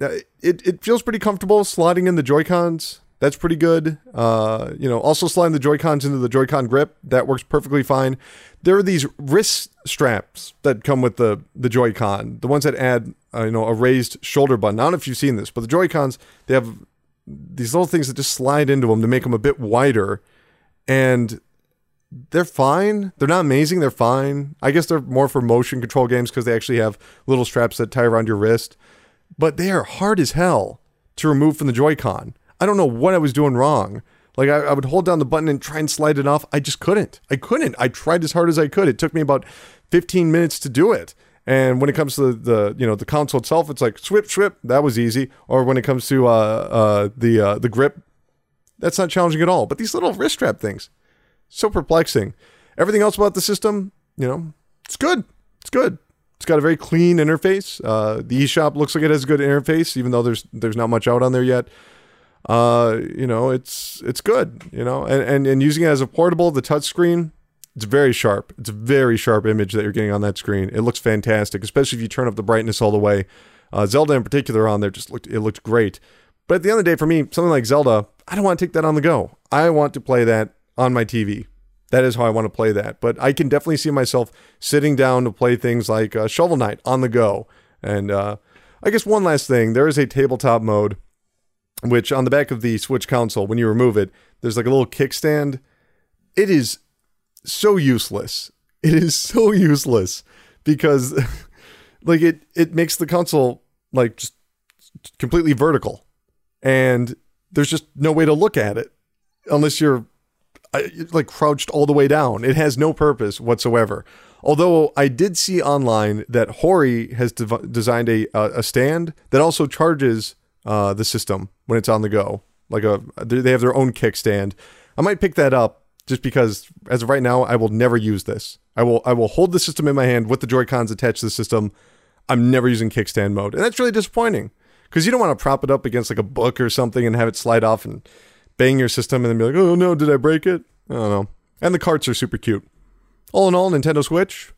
uh, it, it feels pretty comfortable sliding in the Joy-Cons. That's pretty good. Uh, you know, also sliding the Joy-Cons into the Joy-Con grip, that works perfectly fine. There are these wrist straps that come with the the Joy-Con, the ones that add uh, you know a raised shoulder button. I don't know if you've seen this, but the Joy-Cons they have these little things that just slide into them to make them a bit wider, and they're fine. They're not amazing. They're fine. I guess they're more for motion control games because they actually have little straps that tie around your wrist, but they are hard as hell to remove from the Joy-Con. I don't know what I was doing wrong. Like I, I, would hold down the button and try and slide it off. I just couldn't. I couldn't. I tried as hard as I could. It took me about 15 minutes to do it. And when it comes to the, the you know the console itself, it's like swip swip. That was easy. Or when it comes to uh, uh, the uh, the grip, that's not challenging at all. But these little wrist strap things, so perplexing. Everything else about the system, you know, it's good. It's good. It's got a very clean interface. Uh, the eShop looks like it has a good interface, even though there's there's not much out on there yet uh, you know, it's it's good, you know, and, and and using it as a portable, the touchscreen, it's very sharp. It's a very sharp image that you're getting on that screen. It looks fantastic, especially if you turn up the brightness all the way. Uh, Zelda in particular on there just looked it looked great. But at the end of the day, for me, something like Zelda, I don't want to take that on the go. I want to play that on my TV. That is how I want to play that. But I can definitely see myself sitting down to play things like uh, Shovel Knight on the go. And uh, I guess one last thing, there is a tabletop mode which on the back of the Switch console, when you remove it, there's like a little kickstand. It is so useless. It is so useless because like it it makes the console like just completely vertical and there's just no way to look at it unless you're like crouched all the way down. It has no purpose whatsoever. Although I did see online that Hori has designed a a stand that also charges uh, the system when it's on the go. Like a, they have their own kickstand. I might pick that up just because, as of right now, I will never use this. I will I will hold the system in my hand with the Joy Cons attached to the system. I'm never using kickstand mode, and that's really disappointing because you don't want to prop it up against like a book or something and have it slide off and bang your system and then be like, oh no, did I break it? I don't know. And the carts are super cute. All in all, Nintendo Switch,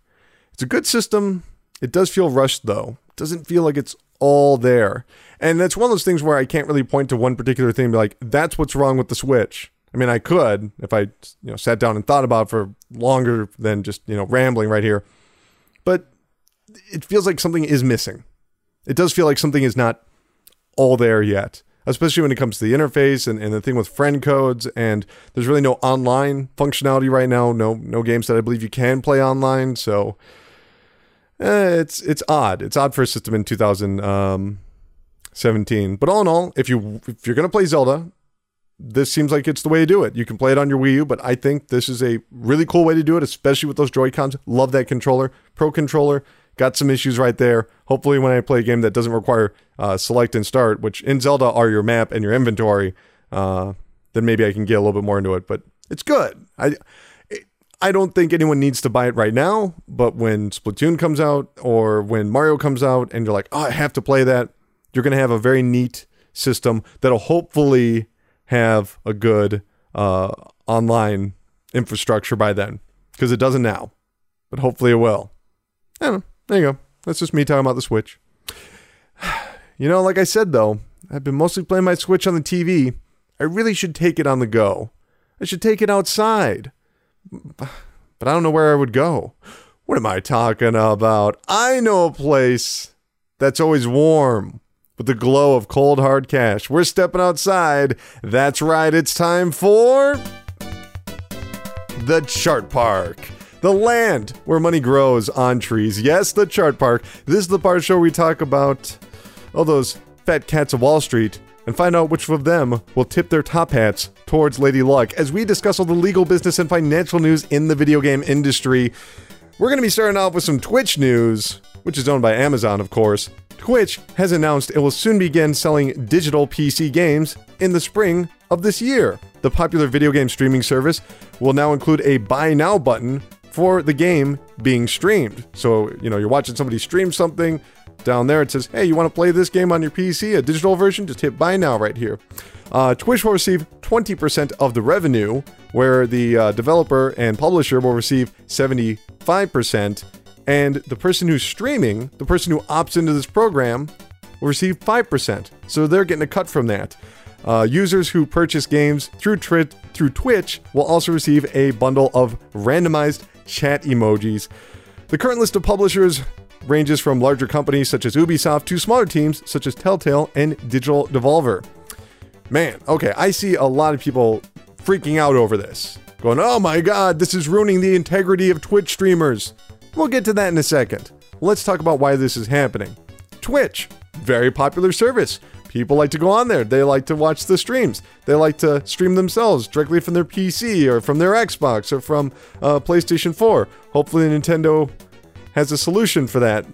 it's a good system. It does feel rushed though. It doesn't feel like it's all there. And that's one of those things where I can't really point to one particular thing be like, that's what's wrong with the Switch. I mean, I could if I, you know, sat down and thought about it for longer than just, you know, rambling right here. But it feels like something is missing. It does feel like something is not all there yet. especially when it comes to the interface and, and the thing with friend codes. And there's really no online functionality right now. No no games that I believe you can play online. So eh, it's it's odd. It's odd for a system in 2017. But all in all, if you if you're gonna play Zelda, this seems like it's the way to do it. You can play it on your Wii U, but I think this is a really cool way to do it, especially with those Joy Cons. Love that controller. Pro controller got some issues right there. Hopefully, when I play a game that doesn't require uh, select and start, which in Zelda are your map and your inventory, uh, then maybe I can get a little bit more into it. But it's good. I I don't think anyone needs to buy it right now. But when Splatoon comes out or when Mario comes out, and you're like, oh, I have to play that, you're gonna have a very neat system that'll hopefully have a good uh, online infrastructure by then because it doesn't now, but hopefully it will. I know. There you go. That's just me talking about the Switch. You know, like I said though, I've been mostly playing my Switch on the TV. I really should take it on the go. I should take it outside. But I don't know where I would go. What am I talking about? I know a place that's always warm with the glow of cold hard cash. We're stepping outside. That's right, it's time for the Chart Park. The land where money grows on trees. Yes, the Chart Park. This is the part show we talk about all those fat cats of Wall Street and find out which of them will tip their top hats towards Lady Luck as we discuss all the legal business and financial news in the video game industry. We're going to be starting off with some Twitch news, which is owned by Amazon, of course. Twitch has announced it will soon begin selling digital PC games in the spring of this year. The popular video game streaming service will now include a buy now button for the game being streamed. So, you know, you're watching somebody stream something, down there it says, hey, you want to play this game on your PC, a digital version? Just hit buy now right here. Uh, Twitch will receive 20% of the revenue, where the uh, developer and publisher will receive 75%, and the person who's streaming, the person who opts into this program, will receive 5%. So they're getting a cut from that. Uh, users who purchase games through, tri- through Twitch will also receive a bundle of randomized chat emojis. The current list of publishers ranges from larger companies such as Ubisoft to smaller teams such as Telltale and Digital Devolver. Man, okay, I see a lot of people freaking out over this. Going, oh my god, this is ruining the integrity of Twitch streamers. We'll get to that in a second. Let's talk about why this is happening. Twitch, very popular service. People like to go on there. They like to watch the streams. They like to stream themselves directly from their PC or from their Xbox or from uh, PlayStation 4. Hopefully, Nintendo has a solution for that.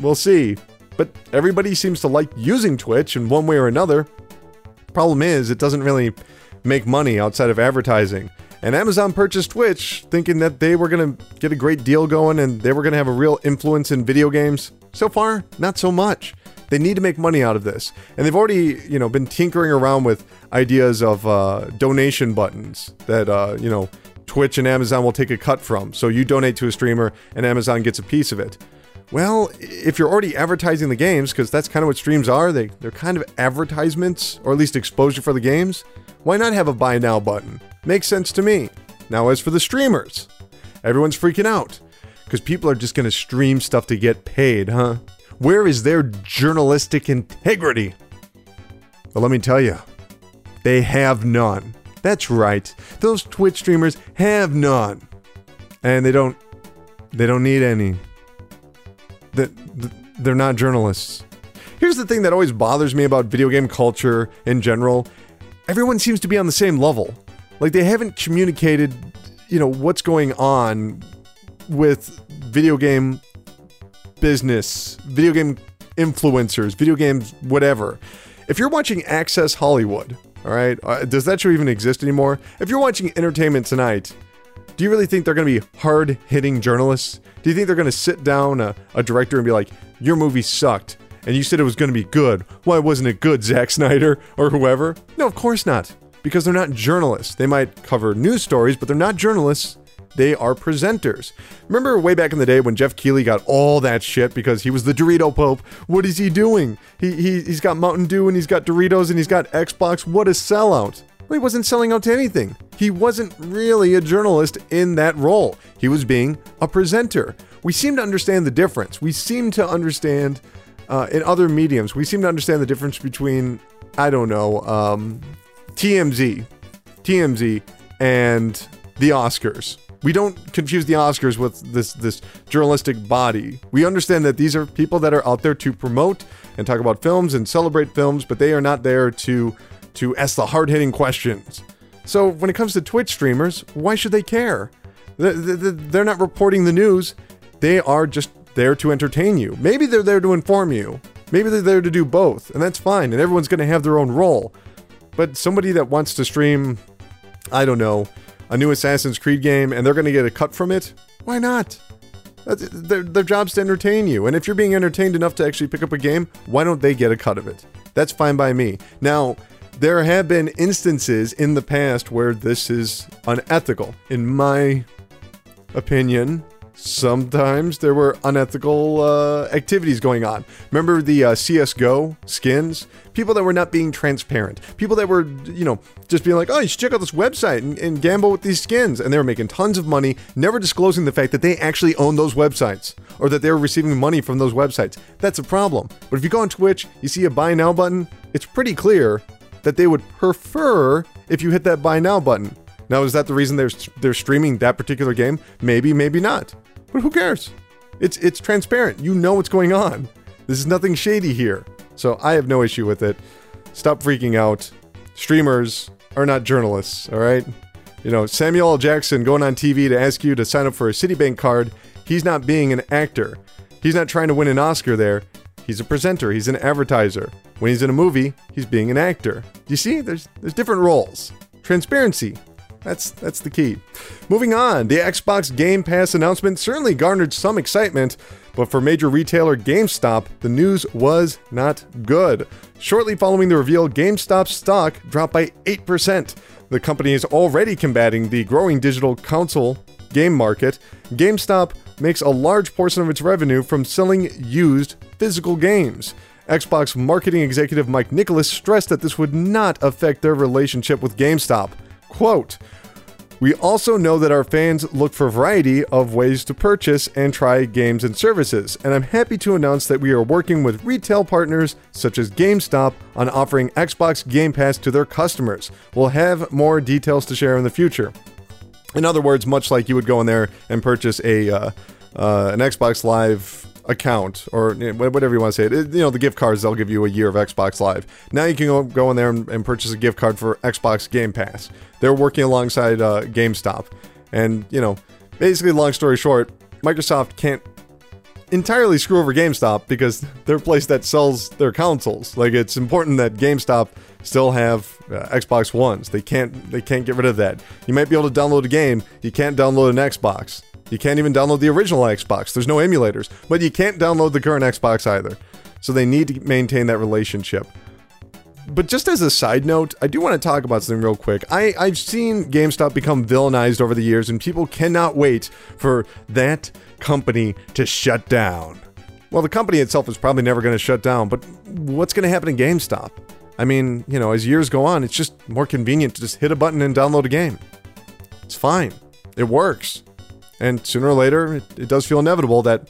We'll see. But everybody seems to like using Twitch in one way or another. Problem is, it doesn't really make money outside of advertising. And Amazon purchased Twitch thinking that they were going to get a great deal going and they were going to have a real influence in video games. So far, not so much. They need to make money out of this. And they've already, you know, been tinkering around with ideas of uh, donation buttons that, uh, you know, Twitch and Amazon will take a cut from. So you donate to a streamer and Amazon gets a piece of it. Well, if you're already advertising the games, because that's kind of what streams are, they, they're kind of advertisements, or at least exposure for the games, why not have a buy now button? Makes sense to me. Now, as for the streamers, everyone's freaking out because people are just going to stream stuff to get paid, huh? Where is their journalistic integrity? Well, let me tell you, they have none. That's right. Those Twitch streamers have none. And they don't they don't need any. That they're not journalists. Here's the thing that always bothers me about video game culture in general. Everyone seems to be on the same level. Like they haven't communicated, you know, what's going on with video game business, video game influencers, video games, whatever. If you're watching Access Hollywood, all right. Uh, does that show even exist anymore? If you're watching Entertainment Tonight, do you really think they're going to be hard hitting journalists? Do you think they're going to sit down a, a, director and be like, your movie sucked and you said it was going to be good? Why wasn't it good, Zack Snyder or whoever? No, of course not. Because they're not journalists. They might cover news stories, but they're not journalists. They are presenters. Remember way back in the day when Geoff Keighley got all that shit because he was the Dorito Pope? What is he doing? He, he, he's got Mountain Dew and he's got Doritos and he's got Xbox. What a sellout. Well, he wasn't selling out to anything. He wasn't really a journalist in that role. He was being a presenter. We seem to understand the difference. We seem to understand uh, in other mediums, we seem to understand the difference between, I don't know, um, TMZ, TMZ, and the Oscars. We don't confuse the Oscars with this this journalistic body. We understand that these are people that are out there to promote and talk about films and celebrate films, but they are not there to to ask the hard hitting questions. So when it comes to Twitch streamers, why should they care? They're not reporting the news. They are just there to entertain you. Maybe they're there to inform you. Maybe they're there to do both, and that's fine. And everyone's going to have their own role. But somebody that wants to stream, I don't know, a new Assassin's Creed game and they're going to get a cut from it, why not? Their, their job's to entertain you. And if you're being entertained enough to actually pick up a game, why don't they get a cut of it? That's fine by me. Now, there have been instances in the past where this is unethical. In my opinion, sometimes there were unethical uh, activities going on. Remember the uh, CSGO skins? People that were not being transparent. People that were, you know, just being like, oh, you should check out this website and, and gamble with these skins. And they were making tons of money, never disclosing the fact that they actually own those websites or that they were receiving money from those websites. That's a problem. But if you go on Twitch, you see a buy now button, it's pretty clear that they would prefer if you hit that buy now button. Now, is that the reason they're they're streaming that particular game? Maybe, maybe not. But who cares? It's it's transparent. You know what's going on. This is nothing shady here. So I have no issue with it. Stop freaking out. Streamers are not journalists, all right? You know, Samuel L. Jackson going on TV to ask you to sign up for a Citibank card, he's not being an actor. He's not trying to win an Oscar there. He's a presenter, he's an advertiser. When he's in a movie, he's being an actor. You see, there's there's different roles. Transparency. That's that's the key. Moving on, the Xbox Game Pass announcement certainly garnered some excitement, but for major retailer GameStop, the news was not good. Shortly following the reveal, GameStop's stock dropped by 8%. The company is already combating the growing digital console game market. GameStop makes a large portion of its revenue from selling used physical games. Xbox marketing executive Mike Nicholas stressed that this would not affect their relationship with GameStop. Quote, we also know that our fans look for variety of ways to purchase and try games and services, and I'm happy to announce that we are working with retail partners such as GameStop on offering Xbox Game Pass to their customers. We'll have more details to share in the future. In other words, much like you would go in there and purchase a uh, uh, an Xbox Live account or whatever you want to say it. You know, the gift cards, they'll give you a year of Xbox Live. Now you can go, go in there and, and purchase a gift card for Xbox Game Pass. They're working alongside uh, GameStop. And, you know, basically, long story short, Microsoft can't entirely screw over GameStop because they're a place that sells their consoles. Like it's important that GameStop still have uh, Xbox Ones. They can't they can't get rid of that. You might be able to download a game, you can't download an Xbox. You can't even download the original Xbox. There's no emulators, but you can't download the current Xbox either. So they need to maintain that relationship. But just as a side note, I do want to talk about something real quick. I, I've seen GameStop become villainized over the years, and people cannot wait for that company to shut down. Well, the company itself is probably never going to shut down, but what's going to happen in GameStop? I mean, you know, as years go on, it's just more convenient to just hit a button and download a game. It's fine. It works. And sooner or later, it, it does feel inevitable that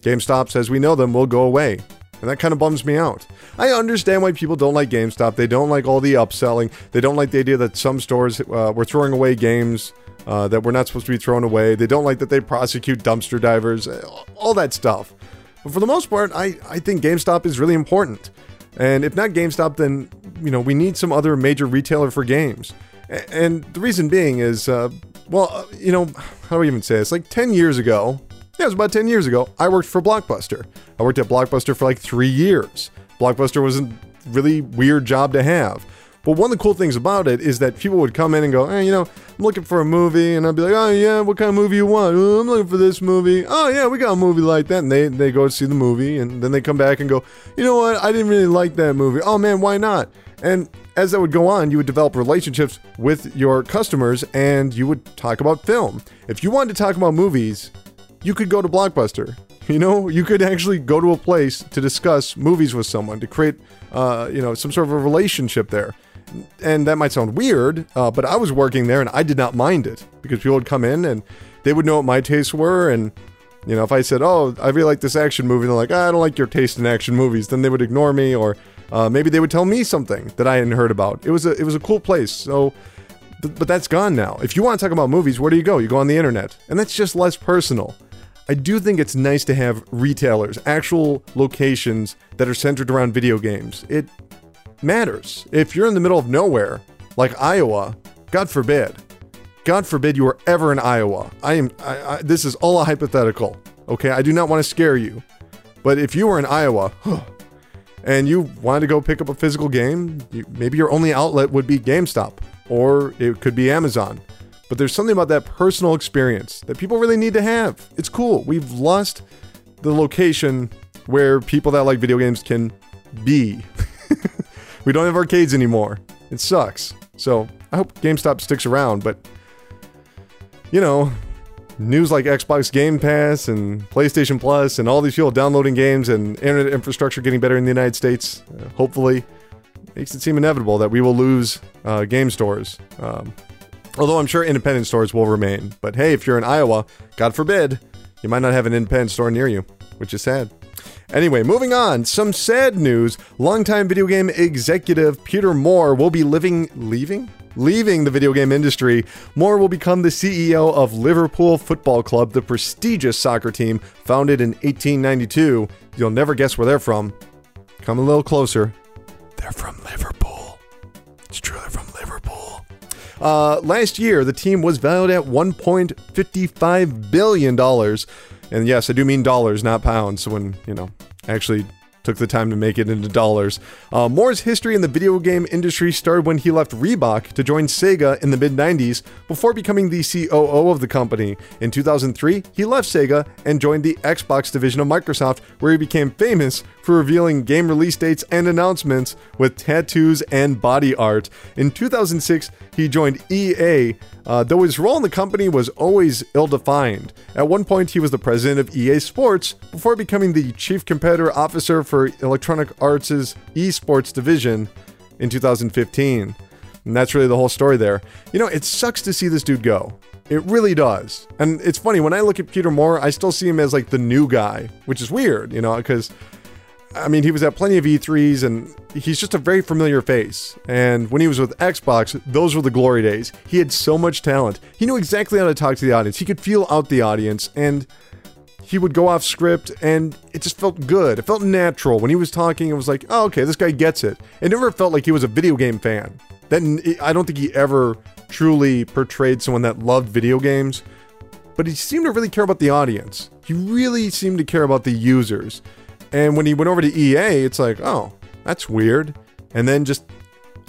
GameStops, as we know them, will go away. And that kind of bums me out. I understand why people don't like GameStop. They don't like all the upselling. They don't like the idea that some stores uh, were throwing away games uh, that were not supposed to be thrown away. They don't like that they prosecute dumpster divers, uh, all that stuff. But for the most part, I, I think GameStop is really important. And if not GameStop, then you know we need some other major retailer for games. And the reason being is uh, well, uh, you know, how do I even say this? Like 10 years ago, yeah, it was about 10 years ago, I worked for Blockbuster. I worked at Blockbuster for like three years. Blockbuster was a really weird job to have. But one of the cool things about it is that people would come in and go, hey, you know, I'm looking for a movie. And I'd be like, oh, yeah, what kind of movie you want? Oh, I'm looking for this movie. Oh, yeah, we got a movie like that. And they, they go see the movie. And then they come back and go, you know what? I didn't really like that movie. Oh, man, why not? And as that would go on, you would develop relationships with your customers and you would talk about film. If you wanted to talk about movies, you could go to Blockbuster. You know, you could actually go to a place to discuss movies with someone to create, uh, you know, some sort of a relationship there. And that might sound weird, uh, but I was working there and I did not mind it because people would come in and they would know what my tastes were and You know, if I said, "Oh, I really like this action movie," they're like, "I don't like your taste in action movies," then they would ignore me, or uh, maybe they would tell me something that I hadn't heard about. It was a it was a cool place. So, but, but that's gone now. If you want to talk about movies, where do you go? You go on the internet, and that's just less personal. I do think it's nice to have retailers, actual locations that are centered around video games. It matters. If you're in the middle of nowhere, like Iowa, God forbid, God forbid you are ever in Iowa. I am. I, I, this is all a hypothetical. Okay, I do not want to scare you, but if you were in Iowa and you wanted to go pick up a physical game, you, maybe your only outlet would be GameStop or it could be Amazon. But there's something about that personal experience that people really need to have. It's cool. We've lost the location where people that like video games can be. we don't have arcades anymore. It sucks. So I hope GameStop sticks around, but you know, news like Xbox Game Pass and PlayStation Plus and all these people downloading games and internet infrastructure getting better in the United States, uh, hopefully, makes it seem inevitable that we will lose uh, game stores. Um, although I'm sure independent stores will remain. But hey, if you're in Iowa, God forbid, you might not have an independent store near you, which is sad. Anyway, moving on. Some sad news. Longtime video game executive Peter Moore will be living, leaving? Leaving the video game industry, Moore will become the CEO of Liverpool Football Club, the prestigious soccer team founded in 1892. You'll never guess where they're from. Come a little closer. They're from Liverpool. It's true, they're from Liverpool. Uh, last year, the team was valued at $1.55 billion. And yes, I do mean dollars, not pounds. When, you know, actually took the time to make it into dollars. Uh, Moore's history in the video game industry started when he left Reebok to join Sega in the mid 90s before becoming the COO of the company. In 2003, he left Sega and joined the Xbox division of Microsoft, where he became famous for revealing game release dates and announcements with tattoos and body art. In 2006, he joined EA, uh, though his role in the company was always ill defined. At one point, he was the president of EA Sports before becoming the chief competitor officer for Electronic Arts' esports division in 2015. And that's really the whole story there. You know, it sucks to see this dude go. It really does. And it's funny, when I look at Peter Moore, I still see him as like the new guy, which is weird, you know, because I mean, he was at plenty of E3s and he's just a very familiar face. And when he was with Xbox, those were the glory days. He had so much talent. He knew exactly how to talk to the audience. He could feel out the audience and he would go off script and it just felt good. It felt natural. When he was talking, it was like, oh, okay, this guy gets it. It never felt like he was a video game fan. Then I don't think he ever truly portrayed someone that loved video games, but he seemed to really care about the audience. He really seemed to care about the users. And when he went over to EA, it's like, oh, that's weird. And then just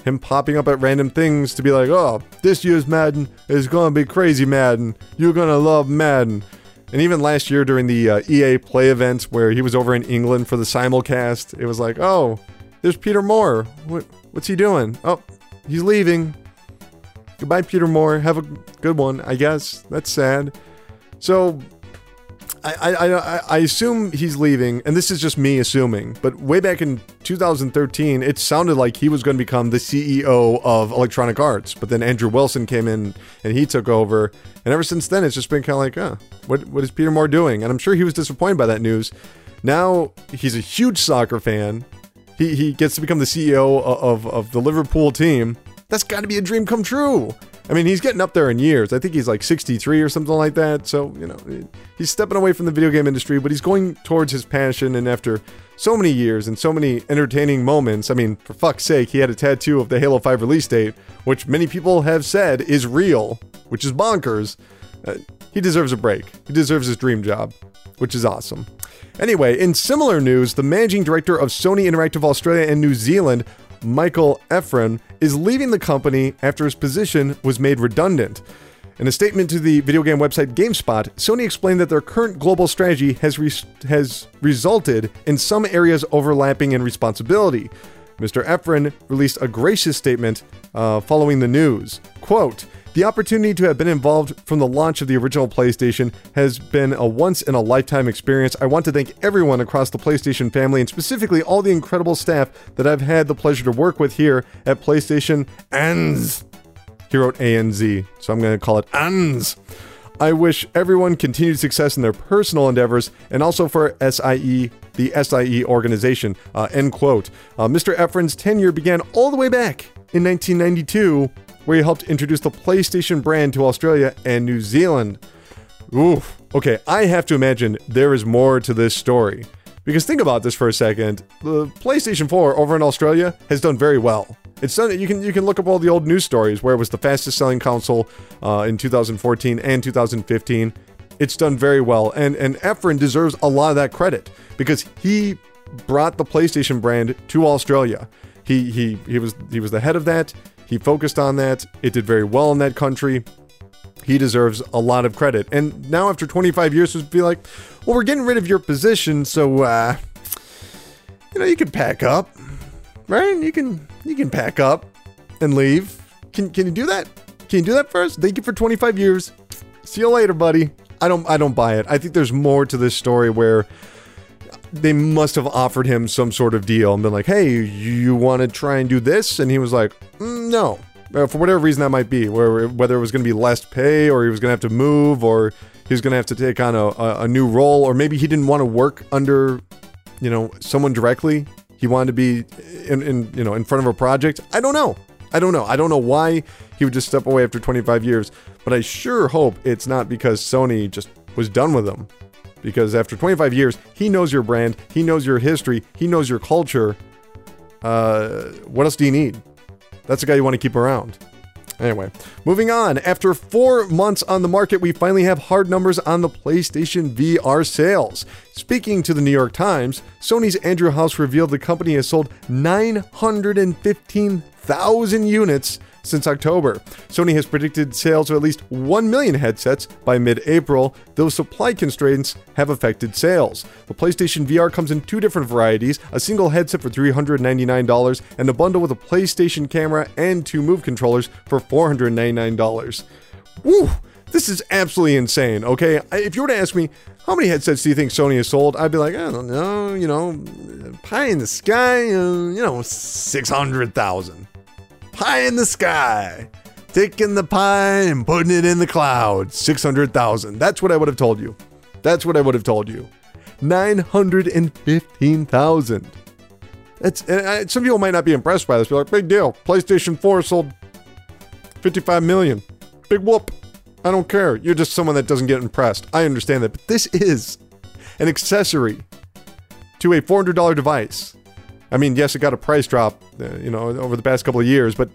him popping up at random things to be like, oh, this year's Madden is gonna be crazy Madden. You're gonna love Madden. And even last year during the uh, EA Play events where he was over in England for the simulcast, it was like, oh, there's Peter Moore. What, what's he doing? Oh, he's leaving. Goodbye, Peter Moore. Have a good one, I guess. That's sad. So I, I, I, assume he's leaving, and this is just me assuming, but way back in 2013, it sounded like he was going to become the CEO of Electronic Arts. But then Andrew Wilson came in and he took over. And ever since then, it's just been kind of like, oh, what, what is Peter Moore doing? And I'm sure he was disappointed by that news. Now he's a huge soccer fan. He, he gets to become the CEO of, of, of the Liverpool team. That's got to be a dream come true. I mean, he's getting up there in years. I think he's like 63 or something like that. So, you know, he's stepping away from the video game industry, but he's going towards his passion. And after so many years and so many entertaining moments, I mean, for fuck's sake, he had a tattoo of the Halo 5 release date, which many people have said is real, which is bonkers. Uh, he deserves a break. He deserves his dream job, which is awesome. Anyway, in similar news, the managing director of Sony Interactive Australia and New Zealand Michael Ephraim, is leaving the company after his position was made redundant. In a statement to the video game website GameSpot, Sony explained that their current global strategy has, re- has resulted in some areas overlapping in responsibility. Mr. Ephraim released a gracious statement uh, following the news. Quote, the opportunity to have been involved from the launch of the original PlayStation has been a once in a lifetime experience. I want to thank everyone across the PlayStation family and specifically all the incredible staff that I've had the pleasure to work with here at PlayStation ANZ. He wrote ANZ, so I'm going to call it ANZ. I wish everyone continued success in their personal endeavors and also for SIE, the SIE organization. Uh, end quote. Uh, Mr. Ephraim's tenure began all the way back in 1992, where he helped introduce the PlayStation brand to Australia and New Zealand. Oof. Okay, I have to imagine there is more to this story. Because think about this for a second. The PlayStation 4 over in Australia has done very well. It's done. You can you can look up all the old news stories where it was the fastest selling console uh, in 2014 and 2015. It's done very well, and and Ephraim deserves a lot of that credit because he brought the PlayStation brand to Australia. He he he was he was the head of that. He focused on that. It did very well in that country. He deserves a lot of credit. And now after 25 years, to be like, well, we're getting rid of your position, so uh, you know you can pack up, right? You can you can pack up and leave. Can can you do that? Can you do that first? Thank you for 25 years. See you later, buddy. I don't I don't buy it. I think there's more to this story where they must have offered him some sort of deal and been like, "Hey, you want to try and do this?" And he was like, mm, "No." Uh, for whatever reason that might be, where whether it was going to be less pay, or he was going to have to move, or he was going to have to take on a, a, a new role, or maybe he didn't want to work under, you know, someone directly. He wanted to be in, in you know in front of a project. I don't know. I don't know. I don't know why he would just step away after 25 years, but I sure hope it's not because Sony just was done with him. Because after 25 years, he knows your brand, he knows your history, he knows your culture. Uh, what else do you need? That's the guy you want to keep around. Anyway, moving on. After four months on the market, we finally have hard numbers on the PlayStation VR sales. Speaking to the New York Times, Sony's Andrew House revealed the company has sold 915,000 units since October. Sony has predicted sales of at least 1 million headsets by mid April, though supply constraints have affected sales. The PlayStation VR comes in two different varieties a single headset for $399 and a bundle with a PlayStation camera and two Move controllers for $499. Woo! This is absolutely insane, okay? If you were to ask me, how many headsets do you think Sony has sold? I'd be like, I don't know, you know, pie in the sky, uh, you know, 600,000 pie in the sky, taking the pie and putting it in the clouds. 600,000. That's what I would have told you. That's what I would have told you. 915,000. That's some people might not be impressed by this. Be like, big deal. PlayStation 4 sold 55 million. Big whoop. I don't care. You're just someone that doesn't get impressed. I understand that. But this is an accessory to a $400 device I mean, yes, it got a price drop, uh, you know, over the past couple of years, but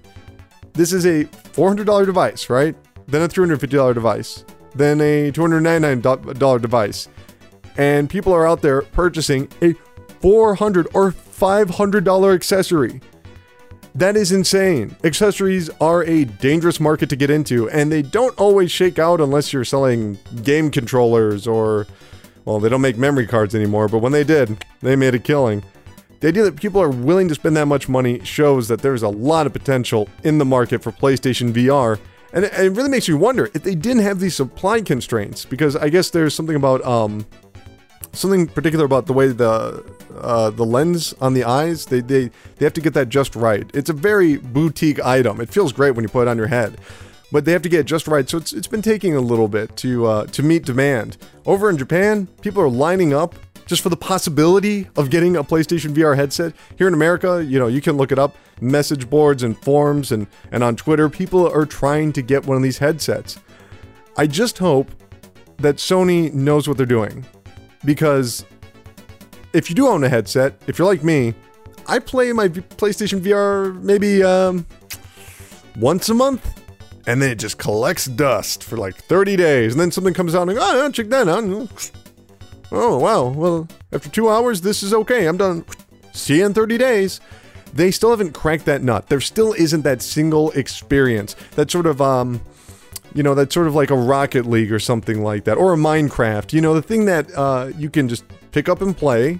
this is a $400 device, right? Then a $350 device, then a $299 device. And people are out there purchasing a 400 or $500 accessory. That is insane. Accessories are a dangerous market to get into, and they don't always shake out unless you're selling game controllers or, well, they don't make memory cards anymore, but when they did, they made a killing. The idea that people are willing to spend that much money shows that there's a lot of potential in the market for PlayStation VR. And it, really makes me wonder if they didn't have these supply constraints, because I guess there's something about um, something particular about the way the uh, the lens on the eyes they, they they have to get that just right. It's a very boutique item. It feels great when you put it on your head, but they have to get it just right. So it's it's been taking a little bit to uh, to meet demand. Over in Japan, people are lining up just for the possibility of getting a PlayStation VR headset. Here in America, you know, you can look it up, message boards and forums and, and on Twitter, people are trying to get one of these headsets. I just hope that Sony knows what they're doing. Because if you do own a headset, if you're like me, I play my PlayStation VR maybe um, once a month, and then it just collects dust for like 30 days, and then something comes out and oh, check that out. Oh, wow. Well, after two hours, this is okay. I'm done. See you in 30 days. They still haven't cracked that nut. There still isn't that single experience. That sort of, um, you know, that's sort of like a Rocket League or something like that, or a Minecraft. You know, the thing that uh, you can just pick up and play,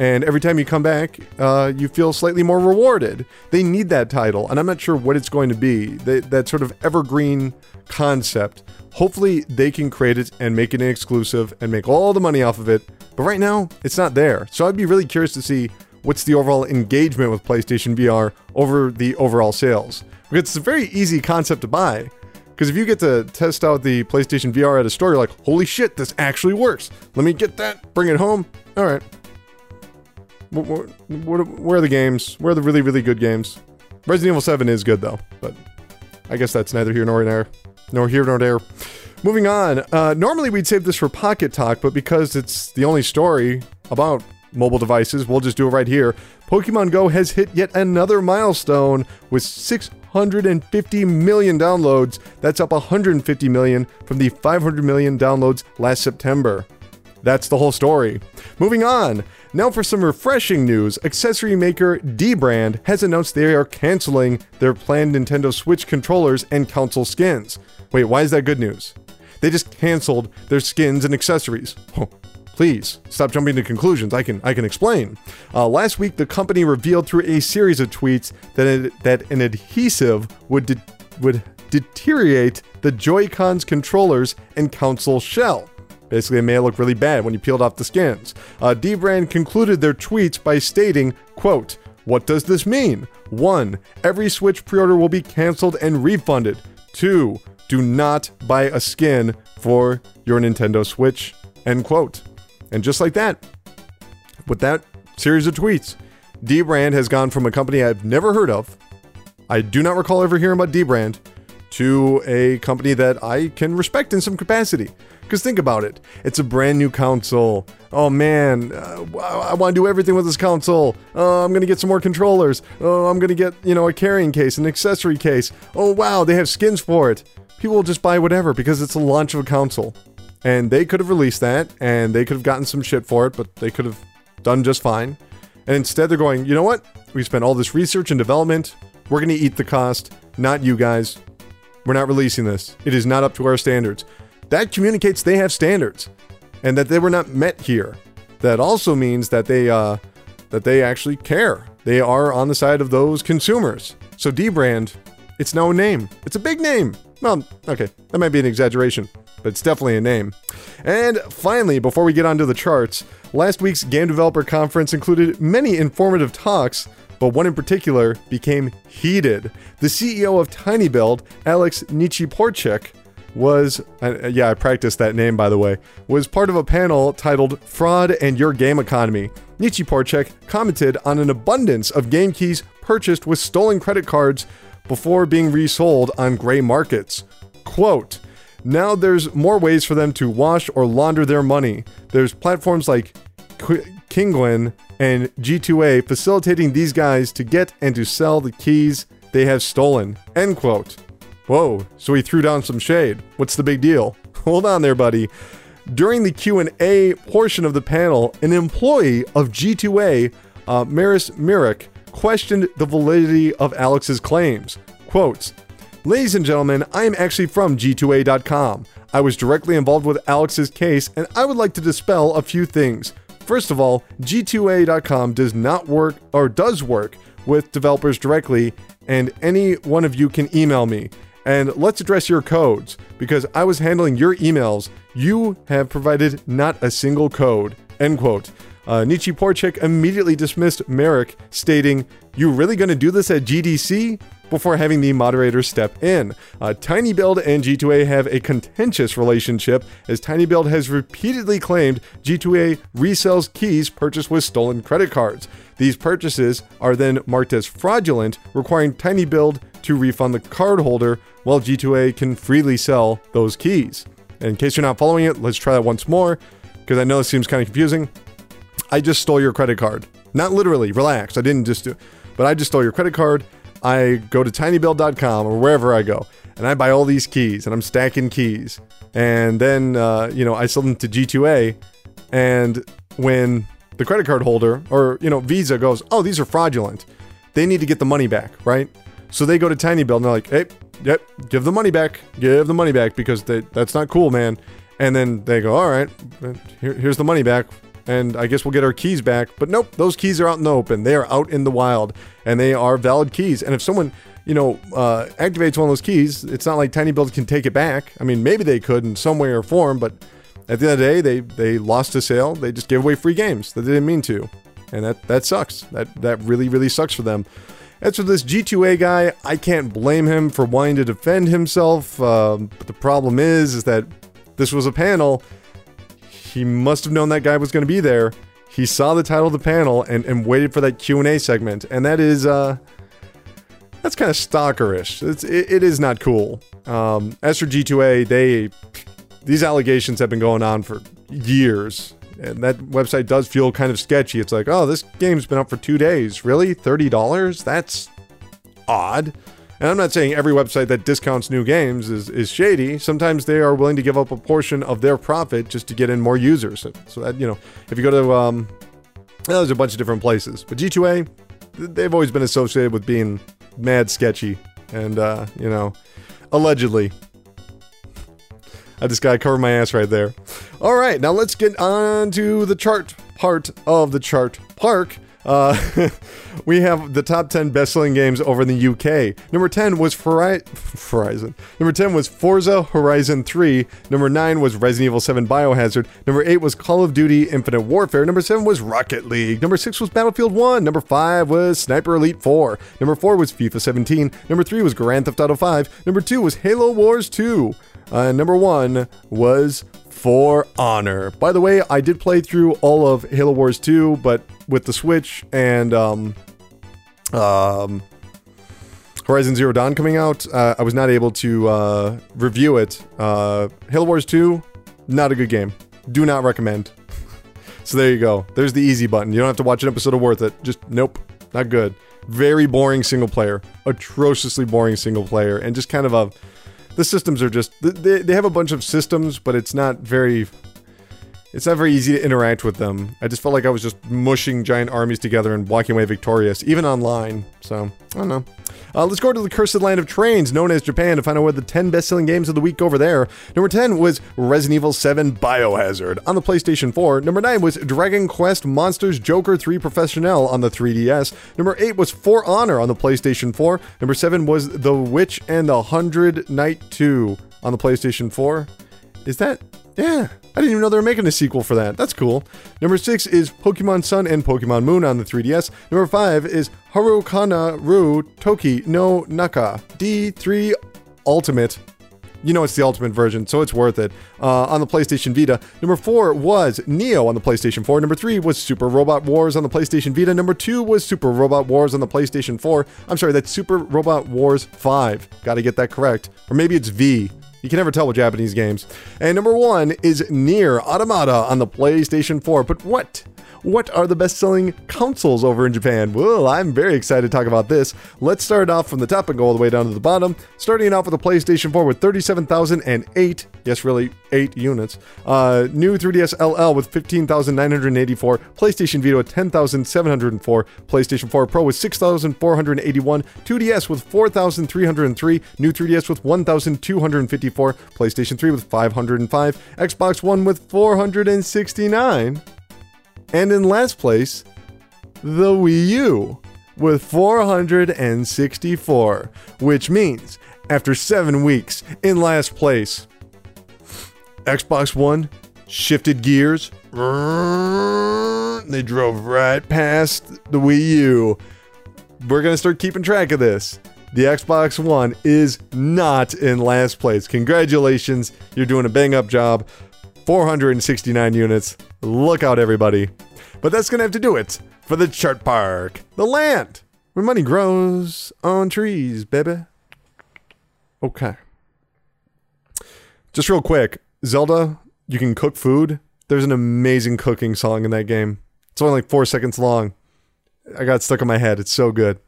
and every time you come back, uh, you feel slightly more rewarded. They need that title, and I'm not sure what it's going to be. They, that sort of evergreen concept Hopefully, they can create it and make it an exclusive and make all the money off of it. But right now, it's not there. So I'd be really curious to see what's the overall engagement with PlayStation VR over the overall sales. Because it's a very easy concept to buy. Because if you get to test out the PlayStation VR at a store, you're like, holy shit, this actually works. Let me get that, bring it home. All right. Where, where, where are the games? Where are the really, really good games? Resident Evil 7 is good though, but I guess that's neither here nor there. Nor here nor there. Moving on. Uh, normally we'd save this for Pocket Talk, but because it's the only story about mobile devices, we'll just do it right here. Pokemon Go has hit yet another milestone with 650 million downloads. That's up 150 million from the 500 million downloads last September. That's the whole story. Moving on. Now for some refreshing news. Accessory maker Dbrand has announced they are canceling their planned Nintendo Switch controllers and console skins. Wait, why is that good news? They just canceled their skins and accessories. Oh, please stop jumping to conclusions. I can I can explain. Uh, last week, the company revealed through a series of tweets that it, that an adhesive would de- would deteriorate the Joy-Cons controllers and console shell. Basically, it may look really bad when you peeled off the skins. Uh, Dbrand concluded their tweets by stating, quote, What does this mean? 1. Every Switch pre-order will be canceled and refunded. 2. Do not buy a skin for your Nintendo Switch. End quote. And just like that, with that series of tweets, Dbrand has gone from a company I've never heard of. I do not recall ever hearing about Dbrand to a company that I can respect in some capacity. Because think about it, it's a brand new console. Oh man, uh, I want to do everything with this console. Uh, I'm gonna get some more controllers. Oh, I'm gonna get you know a carrying case, an accessory case. Oh wow, they have skins for it. People will just buy whatever because it's a launch of a console. And they could have released that, and they could have gotten some shit for it, but they could have done just fine. And instead, they're going, you know what? We spent all this research and development. We're gonna eat the cost, not you guys. We're not releasing this. It is not up to our standards that communicates they have standards and that they were not met here. That also means that they uh, that they actually care. They are on the side of those consumers. So Dbrand, it's no name. It's a big name. Well, okay, that might be an exaggeration, but it's definitely a name. And finally, before we get onto the charts, last week's Game Developer Conference included many informative talks, but one in particular became heated. The CEO of TinyBuild, Alex Nichiporchik, was, uh, yeah, I practiced that name by the way, was part of a panel titled Fraud and Your Game Economy. Nichiporchik commented on an abundance of game keys purchased with stolen credit cards before being resold on gray markets. Quote, now there's more ways for them to wash or launder their money. There's platforms like Kinguin and G2A facilitating these guys to get and to sell the keys they have stolen. End quote. Whoa, so he threw down some shade. What's the big deal? Hold on there, buddy. During the Q&A portion of the panel, an employee of G2A, uh, Maris Mirik, questioned the validity of Alex's claims. Quotes, Ladies and gentlemen, I am actually from G2A.com. I was directly involved with Alex's case, and I would like to dispel a few things. First of all, G2A.com does not work, or does work, with developers directly, and any one of you can email me and let's address your codes because I was handling your emails. You have provided not a single code. End quote. Uh, Nichiporchik immediately dismissed Merrick, stating, You really gonna do this at GDC? Before having the moderator step in. Uh, TinyBuild and G2A have a contentious relationship as TinyBuild has repeatedly claimed G2A resells keys purchased with stolen credit cards. These purchases are then marked as fraudulent, requiring TinyBuild to refund the cardholder, while G2A can freely sell those keys. And in case you're not following it, let's try that once more, because I know it seems kind of confusing. I just stole your credit card. Not literally, relax. I didn't just do but I just stole your credit card. I go to tinybuild.com or wherever I go, and I buy all these keys, and I'm stacking keys. And then, uh, you know, I sell them to G2A, and when the credit card holder or, you know, Visa goes, oh, these are fraudulent, they need to get the money back, right? So they go to TinyBuild and they're like, hey, yep, give the money back, give the money back because they, that's not cool, man. And then they go, all right, here, here's the money back. And I guess we'll get our keys back. But nope, those keys are out in the open. They are out in the wild and they are valid keys. And if someone, you know, uh, activates one of those keys, it's not like Tiny TinyBuild can take it back. I mean, maybe they could in some way or form, but at the end of the day, they, they lost a sale. They just gave away free games that they didn't mean to. And that, that sucks. That, that really, really sucks for them. As for this G2A guy, I can't blame him for wanting to defend himself. Um, but the problem is, is that this was a panel. He must have known that guy was going to be there. He saw the title of the panel and, and waited for that Q&A segment. And that is, uh, that's kind of stalkerish. It's, it, it is not cool. Um, as for G2A, they, these allegations have been going on for years. And that website does feel kind of sketchy. It's like, oh, this game's been up for two days. Really? $30? That's odd. And I'm not saying every website that discounts new games is, is shady. Sometimes they are willing to give up a portion of their profit just to get in more users. So that, you know, if you go to, um, there's a bunch of different places. But G2A, they've always been associated with being mad sketchy. And, uh, you know, allegedly. I just gotta cover my ass right there. All right, now let's get on to the chart part of the chart park. Uh, we have the top 10 best-selling games over in the UK. Number 10 was Fori- Horizon. Number 10 was Forza Horizon 3. Number 9 was Resident Evil 7 Biohazard. Number 8 was Call of Duty Infinite Warfare. Number 7 was Rocket League. Number 6 was Battlefield 1. Number 5 was Sniper Elite 4. Number 4 was FIFA 17. Number 3 was Grand Theft Auto 5. Number 2 was Halo Wars 2. Uh, number 1 was For Honor. By the way, I did play through all of Halo Wars 2, but with the Switch and um, um, Horizon Zero Dawn coming out, uh, I was not able to uh, review it. Uh, Halo Wars 2, not a good game. Do not recommend. so there you go. There's the easy button. You don't have to watch an episode of Worth It. Just nope, not good. Very boring single player. Atrociously boring single player. And just kind of a. The systems are just. They, they have a bunch of systems, but it's not very it's not very easy to interact with them. I just felt like I was just mushing giant armies together and walking away victorious, even online. So, I don't know. Uh, let's go to the cursed land of trains, known as Japan, to find out what the 10 best-selling games of the week over there. Number 10 was Resident Evil 7 Biohazard on the PlayStation 4. Number 9 was Dragon Quest Monsters Joker 3 Professional on the 3DS. Number 8 was For Honor on the PlayStation 4. Number 7 was The Witch and the Hundred Knight 2 on the PlayStation 4. Is that... Yeah, I didn't even know they were making a sequel for that. That's cool. Number six is Pokemon Sun and Pokemon Moon on the 3DS. Number five is Harukanaru Toki no Naka D3 Ultimate. You know it's the ultimate version, so it's worth it. Uh, on the PlayStation Vita. Number four was Nioh on the PlayStation 4. Number three was Super Robot Wars on the PlayStation Vita. Number two was Super Robot Wars on the PlayStation 4. I'm sorry, that's Super Robot Wars 5. Got to get that correct. Or maybe it's V. You can never tell with Japanese games. And number one is Nier Automata on the PlayStation 4. But what? What are the best selling consoles over in Japan? Well, I'm very excited to talk about this. Let's start off from the top and go all the way down to the bottom. Starting off with the PlayStation 4 with 37,008, yes, really, 8 units. Uh, new 3DS LL with 15,984. PlayStation Vita with 10,704. PlayStation 4 Pro with 6,481. 2DS with 4,303. New 3DS with 1,254. PlayStation 3 with 505. Xbox One with 469. And in last place, the Wii U with 464, which means after seven weeks in last place, Xbox One shifted gears. They drove right past the Wii U. We're going to start keeping track of this. The Xbox One is not in last place. Congratulations, you're doing a bang up job. 469 units. Look out, everybody. But that's going to have to do it for the chart park, the land where money grows on trees, baby. Okay. Just real quick Zelda, you can cook food. There's an amazing cooking song in that game. It's only like four seconds long. I got stuck in my head. It's so good.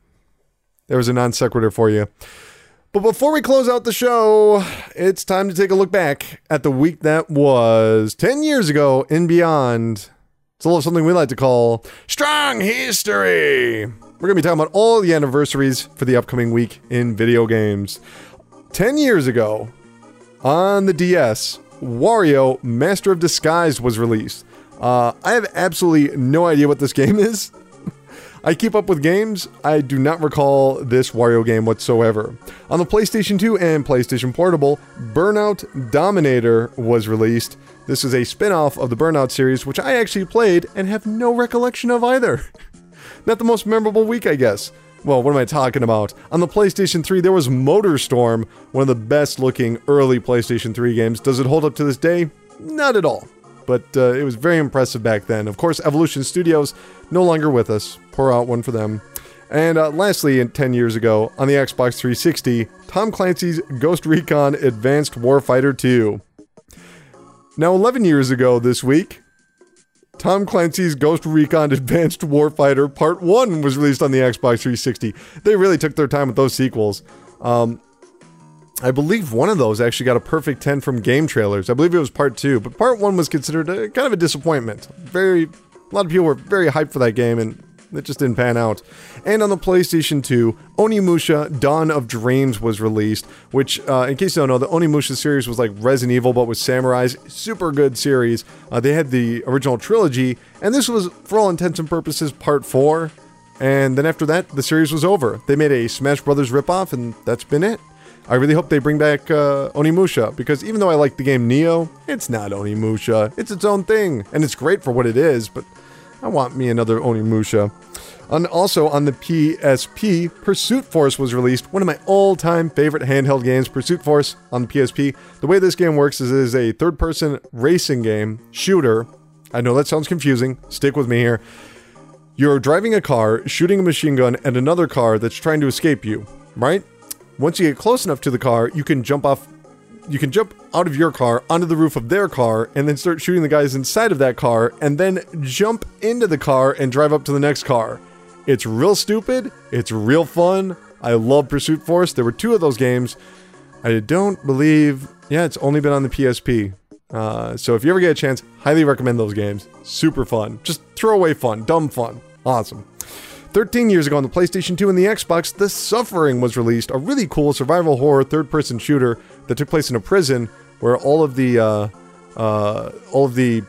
There was a non sequitur for you. But before we close out the show, it's time to take a look back at the week that was 10 years ago and beyond. It's a little something we like to call Strong History. We're going to be talking about all the anniversaries for the upcoming week in video games. 10 years ago, on the DS, Wario Master of Disguise was released. Uh, I have absolutely no idea what this game is. I keep up with games. I do not recall this Wario game whatsoever. On the PlayStation 2 and PlayStation Portable, Burnout Dominator was released. This is a spin off of the Burnout series, which I actually played and have no recollection of either. not the most memorable week, I guess. well, what am I talking about? On the PlayStation 3, there was MotorStorm, one of the best looking early PlayStation 3 games. Does it hold up to this day? Not at all. But uh, it was very impressive back then. Of course, Evolution Studios, no longer with us. Pour out one for them. And uh, lastly, 10 years ago, on the Xbox 360, Tom Clancy's Ghost Recon Advanced Warfighter 2. Now, 11 years ago this week, Tom Clancy's Ghost Recon Advanced Warfighter Part 1 was released on the Xbox 360. They really took their time with those sequels. Um, I believe one of those actually got a perfect 10 from game trailers. I believe it was Part 2, but Part 1 was considered a, kind of a disappointment. Very, a lot of people were very hyped for that game, and it just didn't pan out. And on the PlayStation 2, Onimusha Dawn of Dreams was released, which, uh, in case you don't know, the Onimusha series was like Resident Evil but with samurais. Super good series. Uh, they had the original trilogy, and this was, for all intents and purposes, part 4. And then after that, the series was over. They made a Smash Brothers ripoff, and that's been it. I really hope they bring back uh, Onimusha because even though I like the game Nioh, it's not Onimusha. It's its own thing, and it's great for what it is. But I want me another Onimusha. And also on the PSP, Pursuit Force was released, one of my all-time favorite handheld games, Pursuit Force on the PSP. The way this game works is it is a third-person racing game, shooter. I know that sounds confusing. Stick with me here. You're driving a car, shooting a machine gun at another car that's trying to escape you, right? Once you get close enough to the car, you can jump off you can jump out of your car onto the roof of their car and then start shooting the guys inside of that car and then jump into the car and drive up to the next car. It's real stupid. It's real fun. I love Pursuit Force. There were two of those games. I don't believe, yeah, it's only been on the PSP. Uh, so if you ever get a chance, highly recommend those games. Super fun. Just throwaway fun, dumb fun. Awesome. 13 years ago on the PlayStation 2 and the Xbox, The Suffering was released, a really cool survival horror third person shooter that took place in a prison where all of the uh, uh, all of the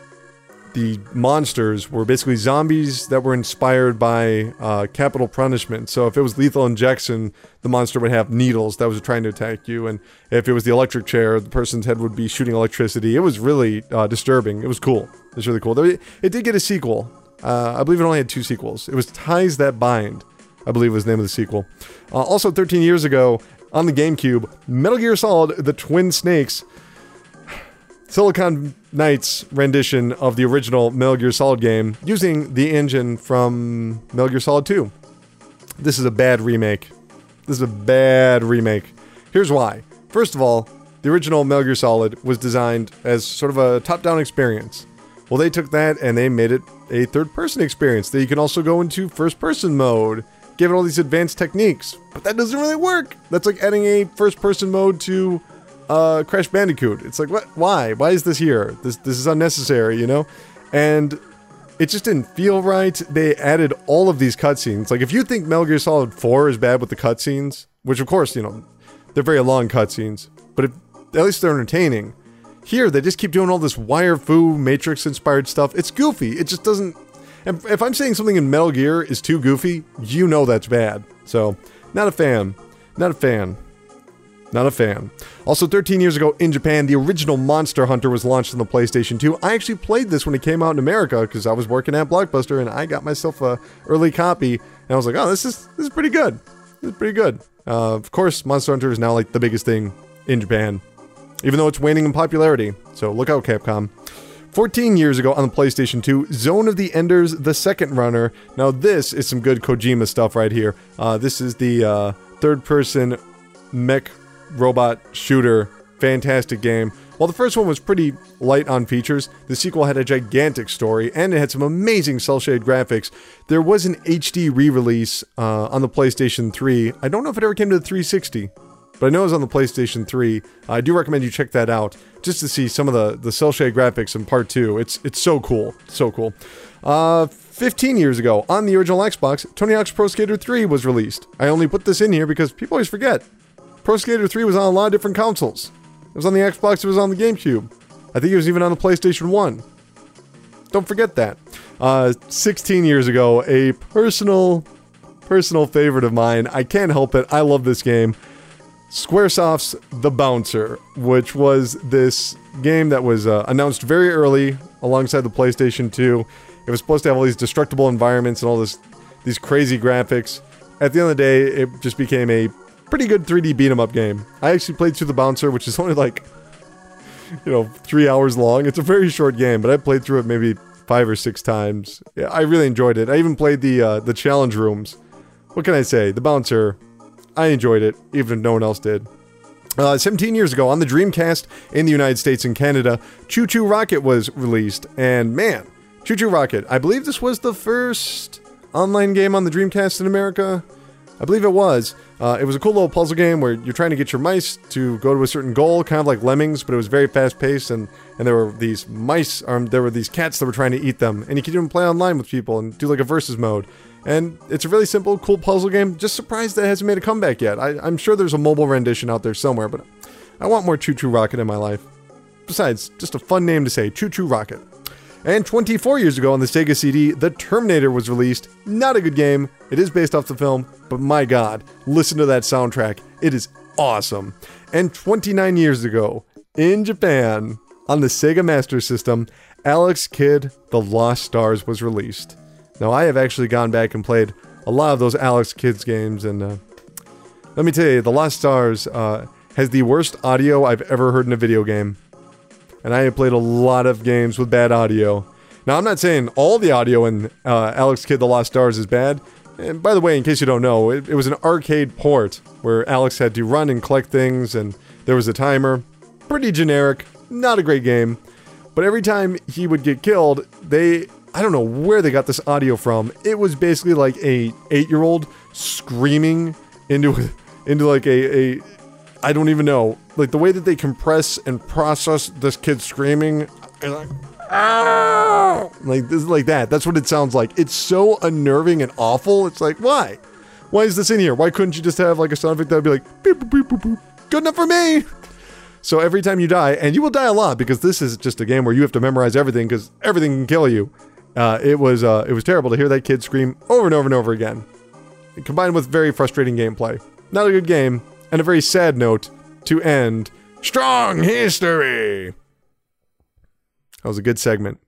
the monsters were basically zombies that were inspired by uh, capital punishment. So if it was lethal injection, the monster would have needles that was trying to attack you, and if it was the electric chair, the person's head would be shooting electricity. It was really uh, disturbing. It was cool. It was really cool. It did get a sequel. Uh, I believe it only had two sequels. It was Ties That Bind. I believe was the name of the sequel. Uh, also, 13 years ago on the GameCube, Metal Gear Solid: The Twin Snakes Silicon Knights rendition of the original Metal Gear Solid game using the engine from Metal Gear Solid 2. This is a bad remake. This is a bad remake. Here's why. First of all, the original Metal Gear Solid was designed as sort of a top down experience. Well, they took that and they made it a third person experience that you can also go into first person mode, give it all these advanced techniques. But that doesn't really work. That's like adding a first person mode to uh, Crash Bandicoot. It's like, what? Why? Why is this here? This this is unnecessary, you know? And it just didn't feel right. They added all of these cutscenes. Like, if you think Metal Gear Solid 4 is bad with the cutscenes, which of course, you know, they're very long cutscenes, but if, at least they're entertaining. Here, they just keep doing all this wire fu Matrix inspired stuff. It's goofy. It just doesn't. If I'm saying something in Metal Gear is too goofy, you know that's bad. So, not a fan. Not a fan. Not a fan. Also, 13 years ago in Japan, the original Monster Hunter was launched on the PlayStation 2. I actually played this when it came out in America because I was working at Blockbuster and I got myself a early copy. And I was like, oh, this is this is pretty good. This is pretty good. Uh, of course, Monster Hunter is now like the biggest thing in Japan, even though it's waning in popularity. So look out, Capcom. 14 years ago on the PlayStation 2, Zone of the Enders, the second runner. Now, this is some good Kojima stuff right here. Uh, this is the uh, third person mech robot shooter. Fantastic game. While the first one was pretty light on features, the sequel had a gigantic story and it had some amazing cel shaded graphics. There was an HD re release uh, on the PlayStation 3. I don't know if it ever came to the 360, but I know it was on the PlayStation 3. I do recommend you check that out just to see some of the, the cel shaded graphics in part 2. It's, it's so cool. So cool. Uh, 15 years ago, on the original Xbox, Tony Hawk's Pro Skater 3 was released. I only put this in here because people always forget. Pro Skater 3 was on a lot of different consoles. It was on the Xbox, it was on the GameCube. I think it was even on the PlayStation 1. Don't forget that. Uh, 16 years ago, a personal, personal favorite of mine. I can't help it. I love this game. Squaresoft's The Bouncer, which was this game that was uh, announced very early alongside the PlayStation 2. It was supposed to have all these destructible environments and all this, these crazy graphics. at the end of the day, it just became a pretty good 3D beat 'em up game. I actually played through the bouncer, which is only like, you know, three hours long. It's a very short game, but I played through it maybe five or six times. Yeah, I really enjoyed it. I even played the uh, the challenge rooms. What can I say? The bouncer, I enjoyed it, even if no one else did. Uh, 17 years ago, on the Dreamcast in the United States and Canada, ChuChu Rocket was released, and man, ChuChu Rocket, I believe this was the first online game on the Dreamcast in America. I believe it was. Uh, it was a cool little puzzle game where you're trying to get your mice to go to a certain goal, kind of like Lemmings, but it was very fast paced, and, and there were these mice, um, there were these cats that were trying to eat them, and you could even play online with people and do like a versus mode. And it's a really simple, cool puzzle game. Just surprised that it hasn't made a comeback yet. I, I'm sure there's a mobile rendition out there somewhere, but I want more ChuChu Rocket in my life. Besides, just a fun name to say, ChuChu Rocket. And 24 years ago on the Sega CD, The Terminator was released. Not a good game. It is based off the film, but my god, listen to that soundtrack. It is awesome. And 29 years ago, in Japan, on the Sega Master System, Alex Kidd The Lost Stars was released. Now, I have actually gone back and played a lot of those Alex Kids games, and uh, let me tell you, The Lost Stars uh, has the worst audio I've ever heard in a video game and I have played a lot of games with bad audio. Now, I'm not saying all the audio in uh, Alex Kidd The Lost Stars is bad. And by the way, in case you don't know, it, it was an arcade port where Alex had to run and collect things, and there was a timer. Pretty generic, not a great game. But every time he would get killed, they I don't know where they got this audio from. It was basically like a eight year old screaming into into like a, a I don't even know. Like the way that they compress and process this kid screaming, like, like this like that. That's what it sounds like. It's so unnerving and awful. It's like why? Why is this in here? Why couldn't you just have like a sound effect that would be like beep, beep, beep, beep, beep. good enough for me? So every time you die, and you will die a lot because this is just a game where you have to memorize everything because everything can kill you. Uh, it was uh, it was terrible to hear that kid scream over and over and over again, combined with very frustrating gameplay. Not a good game, and a very sad note to end Strong History. That was a good segment.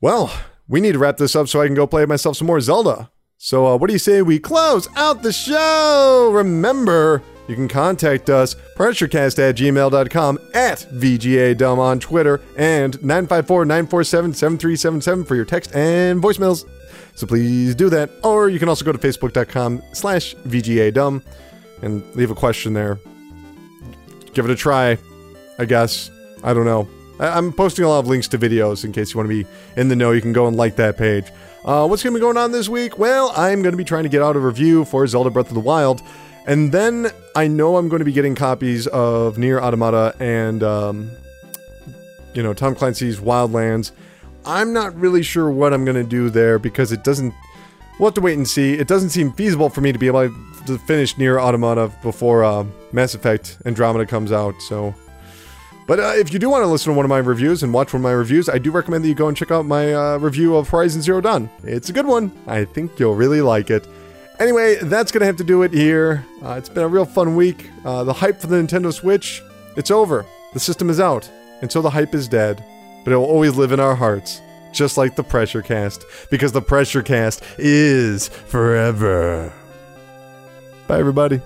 Well, we need to wrap this up so I can go play myself some more Zelda. So, uh, what do you say we close out the show? Remember, you can contact us, pressurecast at gmail.com, at VGADumb on Twitter, and 954 947 7377 for your text and voicemails. So please do that. Or you can also go to facebook.com slash VGADumb and leave a question there. Give it a try, I guess. I don't know. I- am posting a lot of links to videos in case you want to be in the know. You can go and like that page. Uh, what's going to be going on this week? Well, I'm going to be trying to get out a review for Zelda Breath of the Wild. And then I know I'm going to be getting copies of Nier Automata and, um, you know, Tom Clancy's Wildlands. I'm not really sure what I'm going to do there because it doesn't. We'll have to wait and see. It doesn't seem feasible for me to be able to finish Nier Automata before uh, Mass Effect Andromeda comes out, so. But uh, if you do want to listen to one of my reviews and watch one of my reviews, I do recommend that you go and check out my uh, review of Horizon Zero Dawn. It's a good one. I think you'll really like it. Anyway, that's going to have to do it here. Uh, it's been a real fun week. Uh, the hype for the Nintendo Switch, it's over. The system is out. And so the hype is dead. But it will always live in our hearts. Just like the Pressure Cast. Because the Pressure Cast is forever. Bye, everybody.